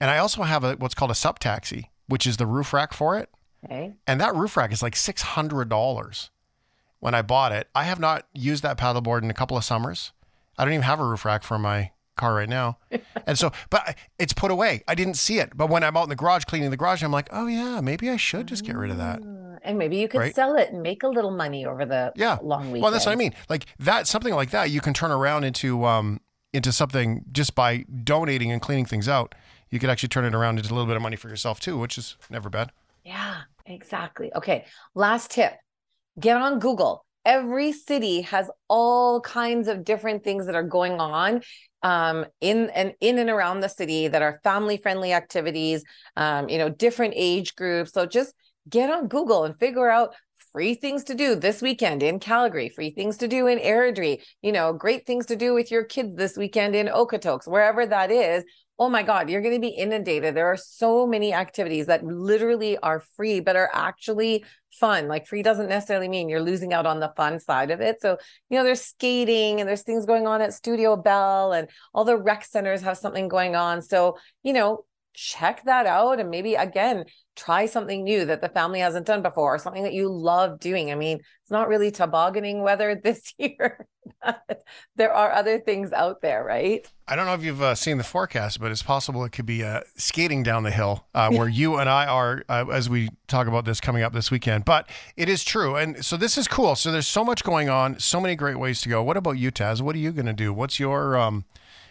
Speaker 3: And I also have a what's called a sub taxi, which is the roof rack for it. Okay. And that roof rack is like six hundred dollars when I bought it. I have not used that paddleboard in a couple of summers. I don't even have a roof rack for my car right now. and so, but it's put away. I didn't see it. But when I'm out in the garage cleaning the garage, I'm like, oh yeah, maybe I should just get rid of that.
Speaker 5: Ah, and maybe you could right? sell it and make a little money over the yeah. long weekend.
Speaker 3: Well, that's what I mean. Like that, something like that, you can turn around into um into something just by donating and cleaning things out. You could actually turn it around into a little bit of money for yourself too, which is never bad.
Speaker 5: Yeah, exactly. Okay, last tip get on Google. Every city has all kinds of different things that are going on um, in and in and around the city that are family friendly activities, um, you know, different age groups. So just get on Google and figure out free things to do this weekend in Calgary, free things to do in Airdrie, you know, great things to do with your kids this weekend in Okotoks, wherever that is oh my God, you're going to be inundated. There are so many activities that literally are free, but are actually fun. Like free doesn't necessarily mean you're losing out on the fun side of it. So, you know, there's skating and there's things going on at Studio Bell and all the rec centers have something going on. So, you know, check that out and maybe again try something new that the family hasn't done before or something that you love doing. I mean it's not really tobogganing weather this year there are other things out there right?
Speaker 3: I don't know if you've uh, seen the forecast but it's possible it could be uh, skating down the hill uh, where you and i are uh, as we talk about this coming up this weekend but it is true. And so this is cool. So there's so much going on so many great ways to go. What about you taz? What are you going to do? What's your um,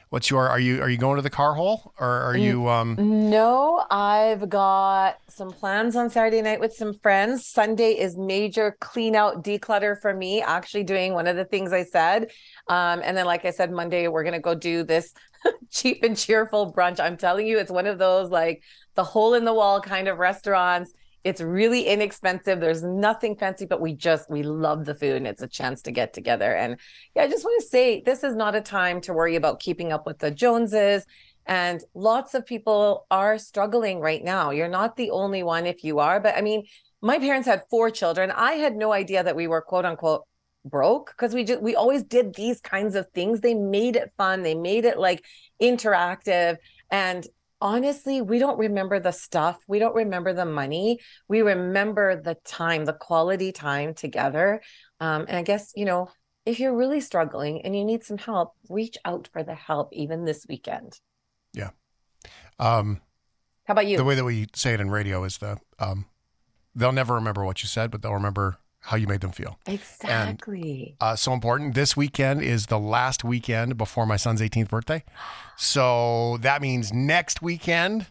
Speaker 3: What's your are you are you going to the car hole or are you um
Speaker 5: No, I've got some plans on Saturday night with some friends. Sunday is major clean out declutter for me, actually doing one of the things I said. Um and then like I said Monday we're going to go do this cheap and cheerful brunch. I'm telling you it's one of those like the hole in the wall kind of restaurants it's really inexpensive. There's nothing fancy, but we just we love the food and it's a chance to get together. And yeah, I just want to say this is not a time to worry about keeping up with the Joneses. And lots of people are struggling right now. You're not the only one if you are, but I mean, my parents had four children. I had no idea that we were quote unquote broke because we just we always did these kinds of things. They made it fun. They made it like interactive. And honestly, we don't remember the stuff. We don't remember the money. We remember the time, the quality time together. Um, and I guess, you know, if you're really struggling and you need some help, reach out for the help even this weekend.
Speaker 3: Yeah. Um,
Speaker 5: How about you?
Speaker 3: The way that we say it in radio is the um, they'll never remember what you said, but they'll remember how you made them feel.
Speaker 5: Exactly.
Speaker 3: And, uh, so important. This weekend is the last weekend before my son's 18th birthday. So that means next weekend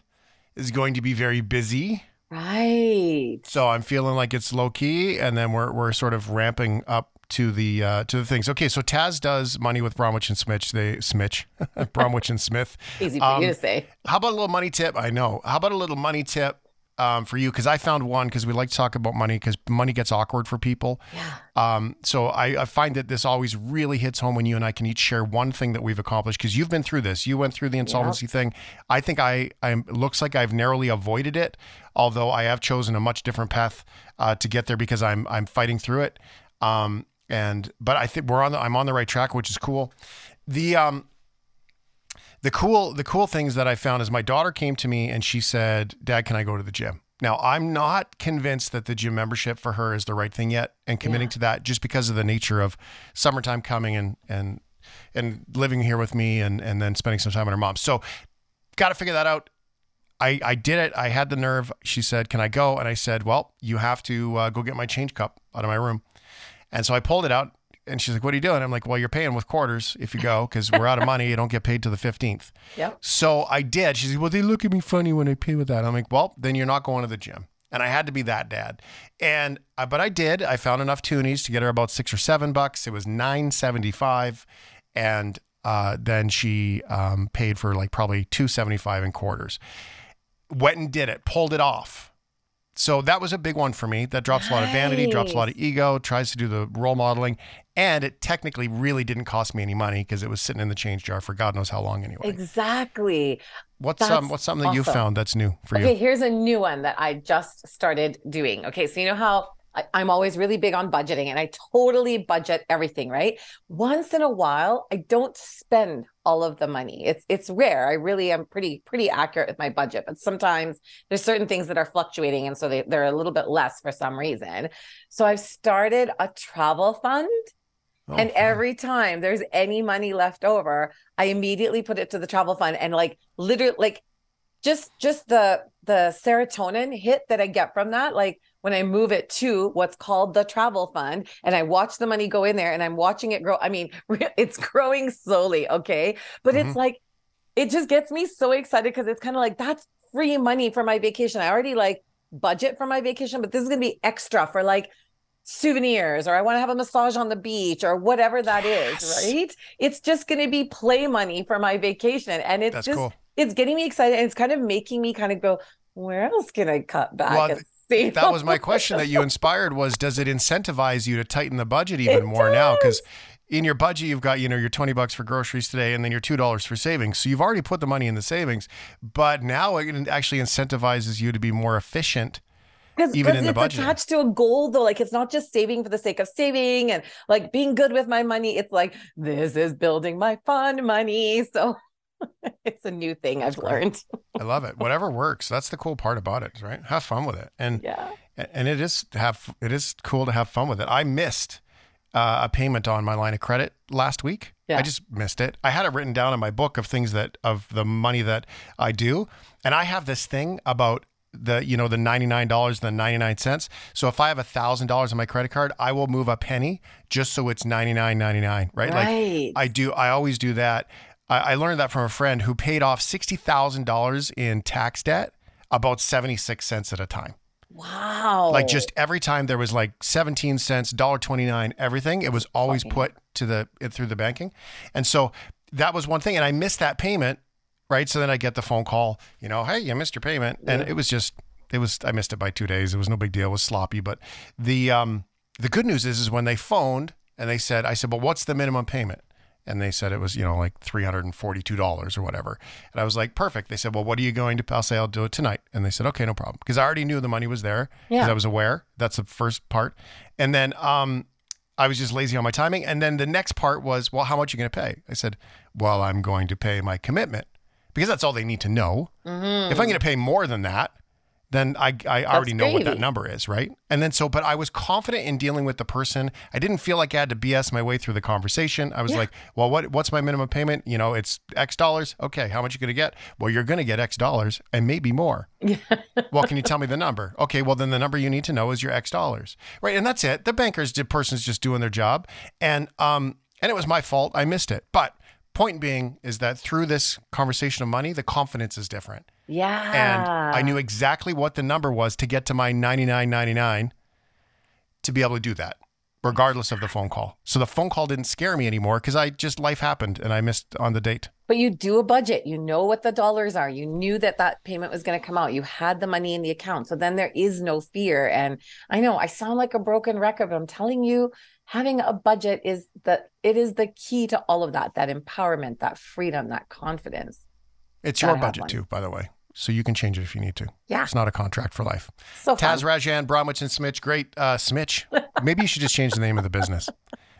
Speaker 3: is going to be very busy
Speaker 5: Right.
Speaker 3: So I'm feeling like it's low key, and then we're we're sort of ramping up to the uh, to the things. Okay, so Taz does money with Bromwich and Smith. They Smith, Bromwich and Smith.
Speaker 5: Easy for
Speaker 3: Um,
Speaker 5: you to say.
Speaker 3: How about a little money tip? I know. How about a little money tip um, for you? Because I found one because we like to talk about money because money gets awkward for people.
Speaker 5: Yeah.
Speaker 3: Um, so I, I find that this always really hits home when you and I can each share one thing that we've accomplished because you've been through this. You went through the insolvency thing. I think I I'm looks like I've narrowly avoided it, although I have chosen a much different path uh, to get there because I'm I'm fighting through it. Um, and but I think we're on the I'm on the right track, which is cool. The um the cool the cool things that I found is my daughter came to me and she said, "Dad, can I go to the gym?" Now, I'm not convinced that the gym membership for her is the right thing yet and committing to that just because of the nature of summertime coming and and and living here with me and and then spending some time with her mom. So, got to figure that out. I, I did it. I had the nerve. She said, Can I go? And I said, Well, you have to uh, go get my change cup out of my room. And so I pulled it out and she's like, What are you doing? I'm like, Well, you're paying with quarters if you go because we're out of money. You don't get paid to the 15th.
Speaker 5: Yep.
Speaker 3: So I did. She's like, Well, they look at me funny when I pay with that. I'm like, Well, then you're not going to the gym. And I had to be that dad. And uh, but I did. I found enough toonies to get her about six or seven bucks. It was nine seventy five, and uh, then she um, paid for like probably two seventy five in quarters. Went and did it. Pulled it off. So that was a big one for me. That drops a lot of vanity, drops a lot of ego, tries to do the role modeling, and it technically really didn't cost me any money because it was sitting in the change jar for God knows how long anyway.
Speaker 5: Exactly.
Speaker 3: What's
Speaker 5: That's
Speaker 3: um what's something that you found that's new for you?
Speaker 5: Okay, here's a new one that I just started doing. Okay, so you know how I, I'm always really big on budgeting and I totally budget everything, right? Once in a while, I don't spend all of the money. It's it's rare. I really am pretty pretty accurate with my budget, but sometimes there's certain things that are fluctuating and so they, they're a little bit less for some reason. So I've started a travel fund
Speaker 3: Oh,
Speaker 5: and
Speaker 3: fun.
Speaker 5: every time there's any money left over, I immediately put it to the travel fund and like literally like just just the the serotonin hit that I get from that, like when I move it to what's called the travel fund and I watch the money go in there and I'm watching it grow. I mean, it's growing slowly, okay? But
Speaker 3: Mhm.
Speaker 5: it's like it just gets me so excited because it's kind of like that's free money for my vacation. I already like budget for my vacation, but this is gonna be extra for like souvenirs or I want to have a massage on the beach or whatever that is,
Speaker 3: Yes.
Speaker 5: right? It's just going to be play money for my vacation and it's
Speaker 3: That's
Speaker 5: just
Speaker 3: cool.
Speaker 5: it's getting me excited and it's kind of making me kind of go where else can I cut back
Speaker 3: Well,
Speaker 5: and save
Speaker 3: That was my question that you inspired was does it incentivize you to tighten the budget even
Speaker 5: It
Speaker 3: more now? Because in your budget you've got, you know, your 20 bucks for groceries today and then your $2 for savings. So you've already put the money in the savings, but now it actually incentivizes you to be more efficient.
Speaker 5: Because
Speaker 3: even in the
Speaker 5: it's
Speaker 3: budget.
Speaker 5: attached to a goal, though. Like it's not just saving for the sake of saving and like being good with my money. It's like this is building my fun money. So it's a new thing I've learned.
Speaker 3: I love it. Whatever works. That's the cool part about it, right? Have fun with it. And
Speaker 5: Yeah.
Speaker 3: and it is have it is cool to have fun with it. I missed uh, a payment on my line of credit last week.
Speaker 5: Yeah.
Speaker 3: I just missed it. I had it written down in my book of things that of the money that I do, and I have this thing about the you know the ninety nine dollars and the ninety nine cents. So if I have a thousand dollars on my credit card, I will move a penny just so it's ninety nine ninety nine. Right? Like I do. I always do that. I, I learned that from a friend who paid off sixty thousand dollars in tax debt about seventy six cents at a time.
Speaker 5: wow.
Speaker 3: Like just every time there was like 17 cents, $1.29, everything, it was always
Speaker 5: Fucking-
Speaker 3: put to the it through the banking. And so that was one thing. And I missed that payment, right? So then I get the phone call, you know, hey, you missed your payment. And it was just it was I missed it by two days. It was no big deal. It was sloppy. But the um the good news is is when they phoned and they said, I said, Well, what's the minimum payment? And they said it was, you know, like $342 or whatever. And I was like, perfect. They said, well, what are you going to, I'll say, I'll do it tonight. And they said, okay, no problem. Because I already knew the money was there because
Speaker 5: Yeah.
Speaker 3: I was aware. That's the first part. And then um, I was just lazy on my timing. And then the next part was, well, how much are you going to pay? I said, well, I'm going to pay my commitment because that's all they need to know.
Speaker 5: Mm-hmm.
Speaker 3: If I'm going to pay more than that, then I, I already know what that number is, right? And then so, but I was confident in dealing with the person. I didn't feel like I had to BS my way through the conversation. I was
Speaker 5: Yeah.
Speaker 3: like, well, what what's my minimum payment? You know, it's X dollars. Okay, how much you to get? Well, you're to get X dollars and maybe more. well, can you tell me the number? Okay, well then the number you need to know is your X dollars, right? And that's it. The banker's the person's just doing their job, and um, and it was my fault. I missed it. But point being is that through this conversation of money, the confidence is different.
Speaker 5: Yeah.
Speaker 3: and I knew exactly what the number was to get to my 99.99 to be able to do that regardless of the phone call. So the phone call didn't scare me anymore cuz I just life happened and I missed on the date.
Speaker 5: But you do a budget. You know what the dollars are. You knew that that payment was going to come out. You had the money in the account. So then there is no fear. And I know I sound like a broken record, but I'm telling you, having a budget is the it is the key to all of that. That empowerment, that freedom, that confidence.
Speaker 3: It's
Speaker 5: Gotta
Speaker 3: your budget too, by the way. So you can change it if you need to.
Speaker 5: Yeah.
Speaker 3: It's not a contract for life.
Speaker 5: So fun.
Speaker 3: Taz Rajan, Bromwich and Smitch, great uh Smitch. Maybe you should just change the name of the business.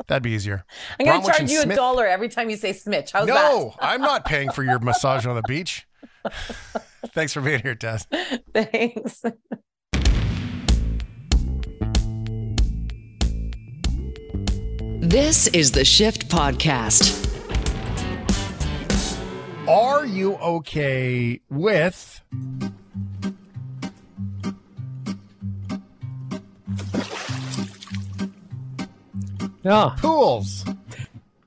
Speaker 3: That'd be easier.
Speaker 5: I'm going to
Speaker 3: Bromwich
Speaker 5: charge
Speaker 3: and
Speaker 5: you a dollar every time you say Smitch. How's that?
Speaker 3: No, I'm not paying for your massage on the beach. Thanks for being here, Taz.
Speaker 5: Thanks.
Speaker 1: This is the Shift Podcast.
Speaker 3: Are you okay with
Speaker 6: Yeah,
Speaker 3: pools?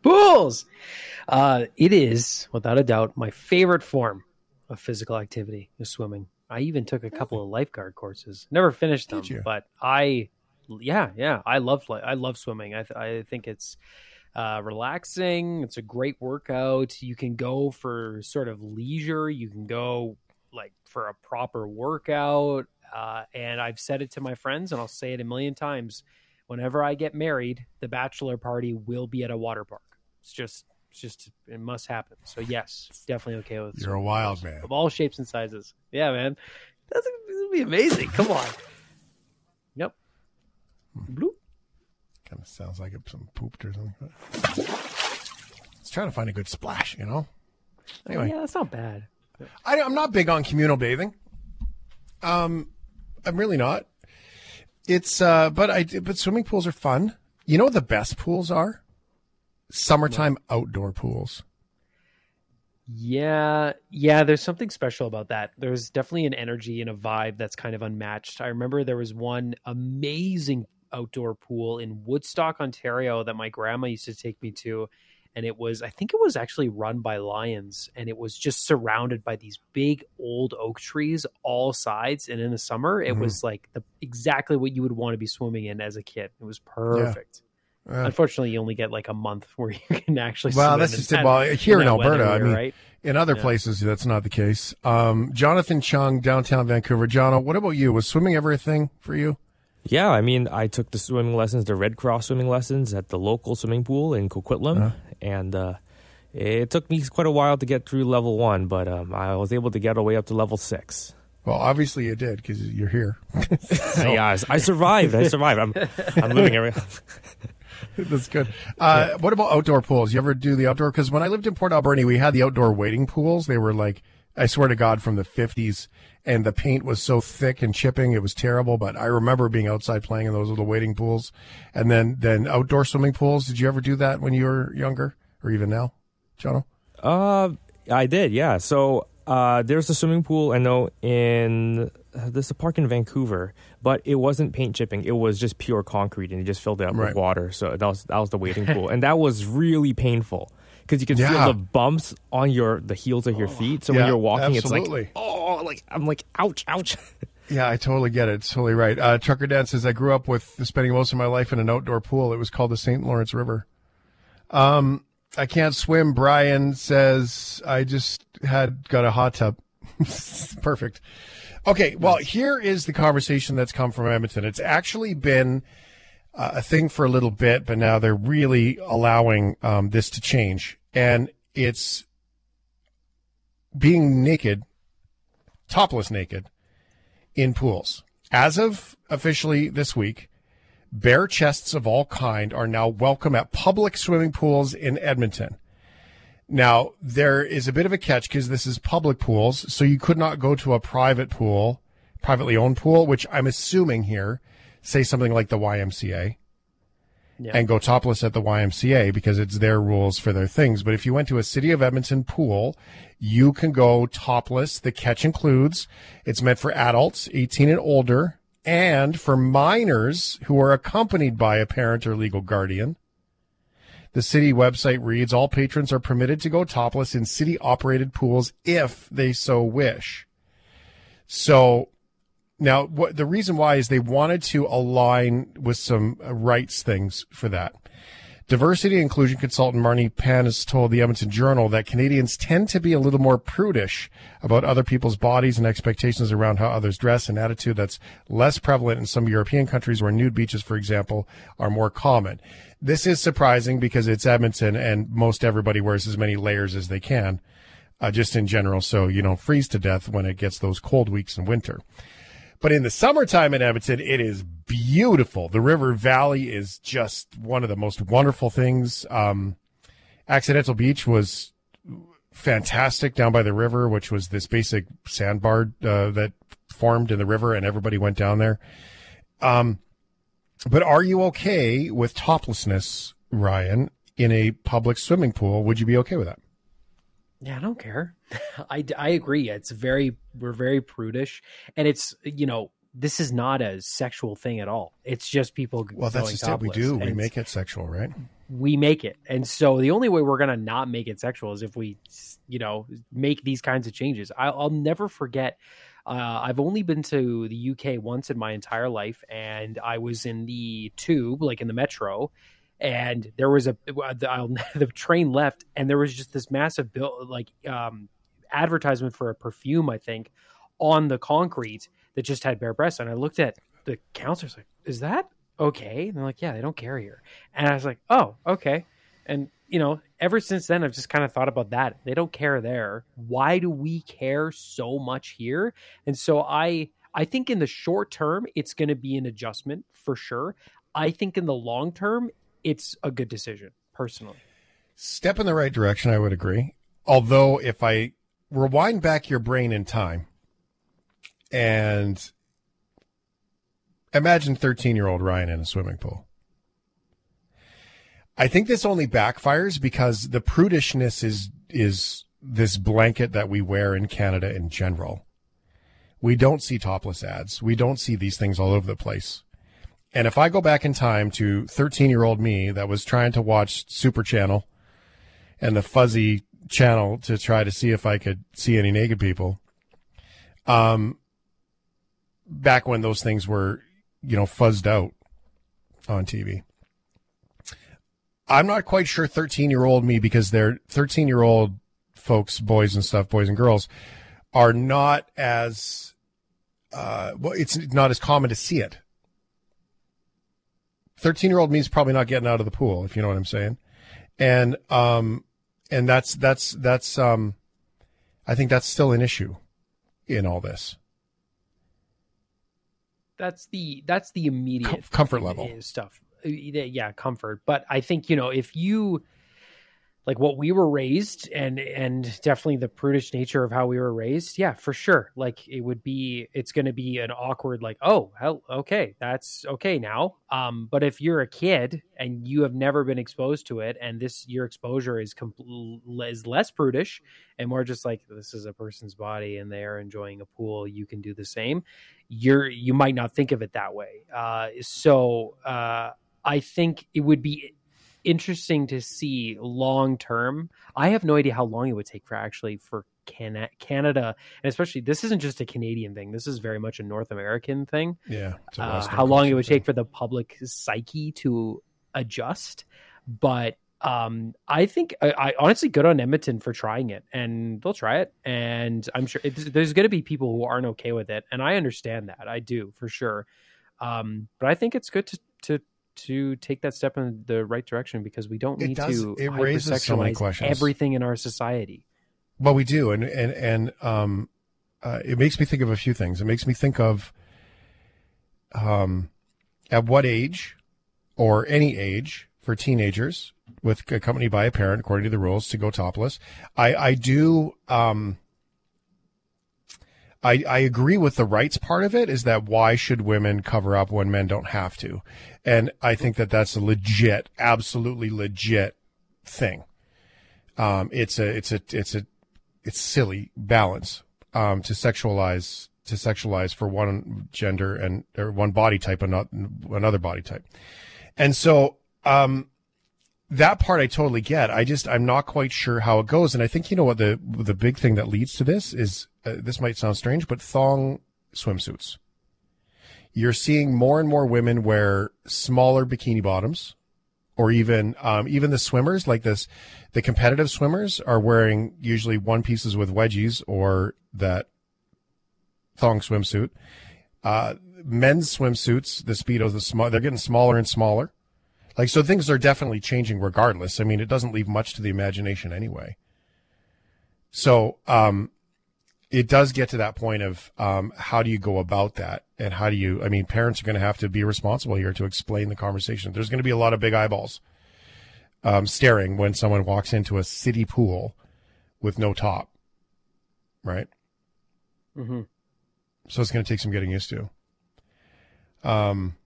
Speaker 6: pools. Uh, it is without a doubt my favorite form of physical activity is swimming. I even took a couple of lifeguard courses. Never finished them, but I, yeah, yeah, I love I love swimming. I th- I think it's uh, relaxing. It's a great workout. You can go for sort of leisure. You can go like for a proper workout. Uh, and I've said it to my friends, and I'll say it a million times. Whenever I get married, the bachelor party will be at a water park. It's just, it's just, it must happen. So yes, definitely okay with.
Speaker 3: You're a wild man.
Speaker 6: of all shapes and sizes. Yeah, man, that's gonna be amazing. Come on. Yep. Bloop.
Speaker 3: Kind of sounds like it's some pooped or something. Let's try to find a good splash, you know? Anyway.
Speaker 6: yeah, that's not bad.
Speaker 3: I, I'm not big on communal bathing. Um, I'm really not. It's uh, but I but swimming pools are fun. You know what the best pools are? Summertime outdoor pools.
Speaker 6: Yeah, yeah, there's something special about that. There's definitely an energy and a vibe that's kind of unmatched. I remember there was one amazing outdoor pool in Woodstock, Ontario that my grandma used to take me to. And it was, I think it was actually run by lions and it was just surrounded by these big old oak trees, all sides. And in the summer, it
Speaker 3: Mhm.
Speaker 6: was like the exactly what you would want to be swimming in as a kid. It was perfect.
Speaker 3: Uh,
Speaker 6: Unfortunately, you only get like a month where you can actually
Speaker 3: Well,
Speaker 6: swim
Speaker 3: that's just it. Well, here in Alberta, I mean,
Speaker 6: right?
Speaker 3: in other
Speaker 6: Yeah.
Speaker 3: places, that's not the case. Um, Jonathan Chung, downtown Vancouver. Jono, what about you? Was swimming ever a thing for you?
Speaker 2: Yeah, I mean, I took the swimming lessons, the Red Cross swimming lessons at the local swimming pool in Coquitlam,
Speaker 3: Uh-huh.
Speaker 2: and uh, it took me quite a while to get through level one, but um, I was able to get all the way up to level six.
Speaker 3: Well, obviously you did because you're here.
Speaker 2: yeah, I, I survived. I survived. I'm, I'm living every.
Speaker 3: That's good. Uh, What about outdoor pools? You ever do the outdoor? Because when I lived in Port Alberni, we had the outdoor wading pools. They were like, I swear to God, from the 50s. And the paint was so thick and chipping, it was terrible. But I remember being outside playing in those little wading pools. And then, then outdoor swimming pools. Did you ever do that when you were younger or even now, Jono?
Speaker 2: Uh, I did, yeah. So uh, there's a swimming pool I know in uh, there's a park in Vancouver, but it wasn't paint chipping. It was just pure concrete, and you just filled it up
Speaker 3: Right.
Speaker 2: with water. So that was that was the wading pool, and that was really painful because you can
Speaker 3: Yeah.
Speaker 2: feel the bumps on your the heels of your feet. So when you're walking,
Speaker 3: absolutely.
Speaker 2: it's like oh, like I'm like ouch, ouch.
Speaker 3: Yeah, I totally get it. It's totally right. Uh, Trucker Dad says, I grew up with spending most of my life in an outdoor pool. It was called the St. Lawrence River. Um, I can't swim. Brian says, I just had got a hot tub. Perfect. Okay, well, here is the conversation that's come from Edmonton. It's actually been uh, a thing for a little bit, but now they're really allowing um, this to change. And it's being naked, topless naked, in pools. As of officially this week, bare chests of all kind are now welcome at public swimming pools in Edmonton. Now, there is a bit of a catch because this is public pools, so you could not go to a private pool, privately owned pool, which I'm assuming here, say something like the YMCA,
Speaker 6: Yeah.
Speaker 3: and go topless at the YMCA because it's their rules for their things. But if you went to a City of Edmonton pool, you can go topless. The catch includes it's meant for adults 18 and older and for minors who are accompanied by a parent or legal guardian. The city website reads all patrons are permitted to go topless in city operated pools if they so wish. So now what the reason why is they wanted to align with some rights things for that. Diversity and inclusion consultant Marnie Pan has told the Edmonton Journal that Canadians tend to be a little more prudish about other people's bodies and expectations around how others dress, an attitude that's less prevalent in some European countries where nude beaches, for example, are more common. This is surprising because it's Edmonton and most everybody wears as many layers as they can, uh, just in general, so you don't freeze to death when it gets those cold weeks in winter. But in the summertime in Edmonton, it is beautiful. The river valley is just one of the most wonderful things. Um, Accidental Beach was fantastic down by the river, which was this basic sandbar uh, that formed in the river, and everybody went down there. Um, but are you okay with toplessness, Ryan, in a public swimming pool? Would you be okay with that?
Speaker 6: Yeah, I don't care. I, I agree. It's very, we're very prudish. And it's, you know, this is not a sexual thing at all. It's just people.
Speaker 3: Well, that's just it. We do. We make it sexual, right?
Speaker 6: We make it. And so the only way we're going to not make it sexual is if we, you know, make these kinds of changes. I'll, I'll never forget. Uh, I've only been to the UK once in my entire life, and I was in the tube, like in the metro, and there was a the, train left, and there was just this massive bill, like um, advertisement for a perfume, I think, on the concrete that just had bare breasts. And I looked at the counselors like, "Is that okay?" And they're like, "Yeah, they don't care here." And I was like, "Oh, okay." And you know, ever since then, I've just kind of thought about that. They don't care there. Why do we care so much here? And so I, I think in the short term, it's going to be an adjustment for sure. I think in the long term, it's a good decision personally.
Speaker 3: Step in the right direction, I would agree. Although, if I rewind back your brain in time and imagine 13 year old Ryan in a swimming pool. I think this only backfires because the prudishness is is this blanket that we wear in Canada in general. We don't see topless ads. We don't see these things all over the place. And if I go back in time to 13 year old me that was trying to watch Super Channel and the fuzzy channel to try to see if I could see any naked people, um, back when those things were, you know, fuzzed out on TV. I'm not quite sure 13 year old me because they're 13 year old folks, boys and stuff, boys and girls, are not as, uh, well, it's not as common to see it 13 year old me is probably not getting out of the pool, if you know what I'm saying. And, um, and that's, that's, that's, um, I think that's still an issue in all this.
Speaker 6: That's the, that's the immediate Com-
Speaker 3: comfort level
Speaker 6: stuff. Yeah, comfort. But I think, you know, if you, like what we were raised and and definitely the prudish nature of how we were raised. Yeah for sure. Like it would be it's going to be an awkward like oh hell okay that's okay now. Um but if you're a kid and you have never been exposed to it and this your exposure is compl- is less prudish and more just like this is a person's body and they are enjoying a pool you can do the same you're you might not think of it that way. Uh so uh I think it would be interesting to see long term. I have no idea how long it would take for actually for Can- Canada, and especially this isn't just a Canadian thing. This is very much a North American thing.
Speaker 3: Yeah,
Speaker 6: uh, how long it would thing. take for the public psyche to adjust, but um, I think I, I, honestly good on Edmonton for trying it, and they'll try it, and I'm sure there's going to be people who aren't okay with it, and I understand that. I do for sure. Um, but I think it's good to to to take that step in the right direction because we don't need does, to
Speaker 3: it raises so many questions.
Speaker 6: everything in our society.
Speaker 3: Well, we do, and and and um, uh, it makes me think of a few things. It makes me think of um, at what age or any age for teenagers with accompanied by a parent, according to the rules, to go topless. I I do um, I, I agree with the rights part of it is that why should women cover up when men don't have to? And I think that that's a legit, absolutely legit thing. Um, it's a, it's a, it's a, it's silly balance, um, to sexualize, to sexualize for one gender and, or one body type and not another body type. And so, um, that part I totally get. I just I'm not quite sure how it goes, and I think you know what the the big thing that leads to this is uh, this might sound strange, but thong swimsuits. You're seeing more and more women wear smaller bikini bottoms, or even um, even the swimmers like this. The competitive swimmers are wearing usually one pieces with wedgies or that thong swimsuit. Uh, men's swimsuits, the speedos, the small, they're getting smaller and smaller. Like so, things are definitely changing. Regardless, I mean, it doesn't leave much to the imagination anyway. So, um, it does get to that point of um, how do you go about that, and how do you? I mean, parents are going to have to be responsible here to explain the conversation. There's going to be a lot of big eyeballs um, staring when someone walks into a city pool with no top, right?
Speaker 6: Mm-hmm.
Speaker 3: So it's going to take some getting used to. Um,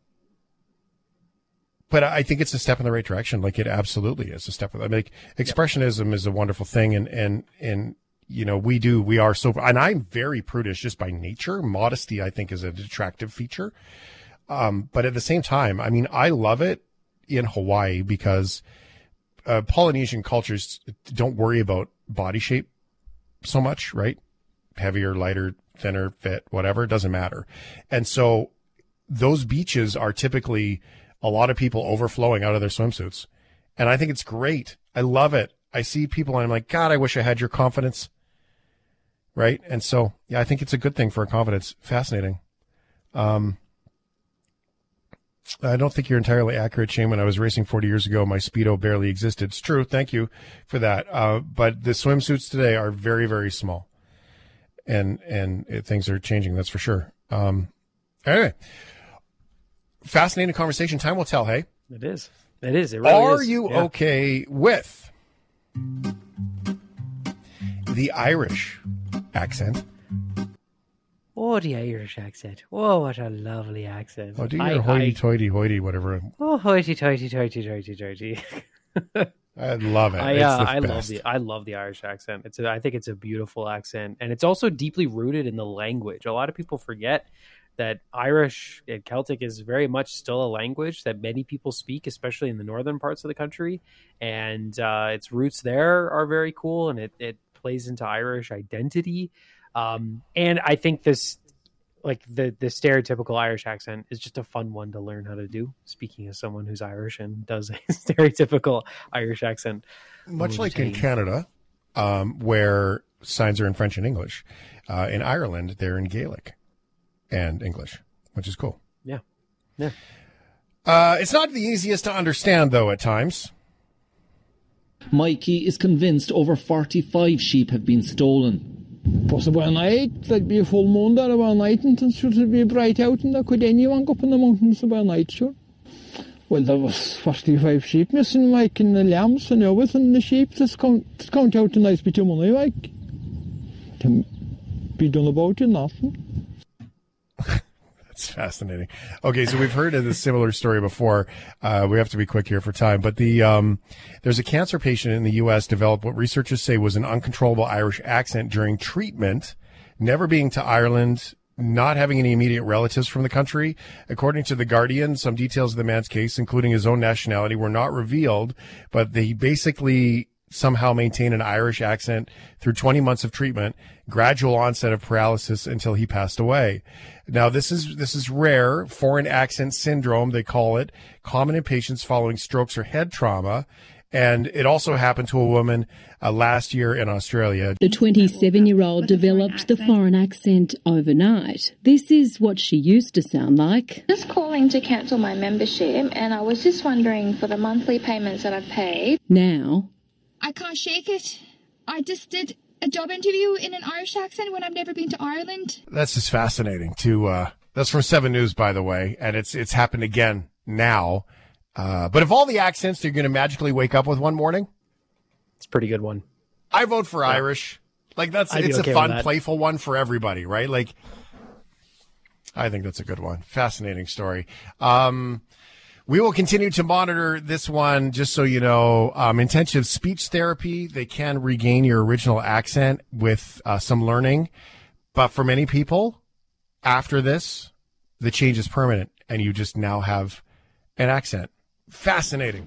Speaker 3: but I think it's a step in the right direction. Like it absolutely is a step. I mean, like expressionism is a wonderful thing, and and and you know we do we are so. And I'm very prudish just by nature. Modesty, I think, is an attractive feature. Um, but at the same time, I mean, I love it in Hawaii because uh, Polynesian cultures don't worry about body shape so much, right? Heavier, lighter, thinner, fit, whatever, doesn't matter. And so those beaches are typically a lot of people overflowing out of their swimsuits. And I think it's great. I love it. I see people and I'm like, God, I wish I had your confidence. Right. And so, yeah, I think it's a good thing for confidence. Fascinating. Um, I don't think you're entirely accurate, Shane. When I was racing 40 years ago, my Speedo barely existed. It's true. Thank you for that. Uh, but the swimsuits today are very, very small. And, and it, things are changing. That's for sure. Um, anyway, fascinating conversation. Time will tell. Hey,
Speaker 6: It is. It is. It really
Speaker 3: are
Speaker 6: is.
Speaker 3: you
Speaker 6: Yeah.
Speaker 3: okay with the Irish accent?
Speaker 6: Oh, the Irish accent. Oh, what a lovely accent.
Speaker 3: Oh, do your hoity-toity, hoity, whatever.
Speaker 6: Oh, hoity toity toity toity toity.
Speaker 3: I love it.
Speaker 6: I uh, I love the I love the Irish accent. It's a, I think it's a beautiful accent, and it's also deeply rooted in the language. A lot of people forget that Irish and Celtic is very much still a language that many people speak, especially in the northern parts of the country, and uh, its roots there are very cool, and it it plays into Irish identity. Um, and I think this like the the stereotypical Irish accent is just a fun one to learn how to do. Speaking as someone who's Irish and does a stereotypical Irish accent,
Speaker 3: Much like in. Canada, um, where signs are in French and English. Uh, in Ireland, they're in Gaelic and English, which is cool.
Speaker 6: Yeah. Yeah.
Speaker 3: Uh, it's not the easiest to understand, though, at times.
Speaker 7: Mikey is convinced over 45 sheep have been stolen.
Speaker 8: Possible a night, there'd be a full moon there about night, and it should be bright out, and there could anyone go up in the mountains about night, sure. Well, there was 45 sheep missing, like, and the lambs and everything, the sheep, just count, just count out a nice bit of money, like. To be done about it, nothing.
Speaker 3: It's fascinating. Okay, so we've heard this similar story before. Uh, we have to be quick here for time, but the um, there's a cancer patient in the U.S. developed what researchers say was an uncontrollable Irish accent during treatment, never being to Ireland, not having any immediate relatives from the country. According to the Guardian, some details of the man's case, including his own nationality, were not revealed, but they basically somehow maintain an Irish accent through 20 months of treatment, gradual onset of paralysis until he passed away. Now, this is, this is rare. Foreign accent syndrome, they call it, common in patients following strokes or head trauma. And it also happened to a woman uh, last year in Australia.
Speaker 9: The 27 year old developed the foreign accent overnight. This is what she used to sound like.
Speaker 10: Just calling to cancel my membership, and I was just wondering for the monthly payments that I've paid.
Speaker 9: Now,
Speaker 11: I can't shake it. I just did a job interview in an Irish accent when I've never been to Ireland.
Speaker 3: That's just fascinating to, uh, that's from Seven News, by the way. And it's, it's happened again now. Uh, but of all the accents you're going to magically wake up with one morning,
Speaker 6: it's a pretty good one.
Speaker 3: I vote for Irish. Like that's,
Speaker 6: I'd
Speaker 3: it's
Speaker 6: okay
Speaker 3: a fun, playful one for everybody, right? Like, I think that's a good one. Fascinating story. Um, we will continue to monitor this one, just so you know. Um, intensive speech therapy, they can regain your original accent with uh, some learning. But for many people, after this, the change is permanent and you just now have an accent. Fascinating.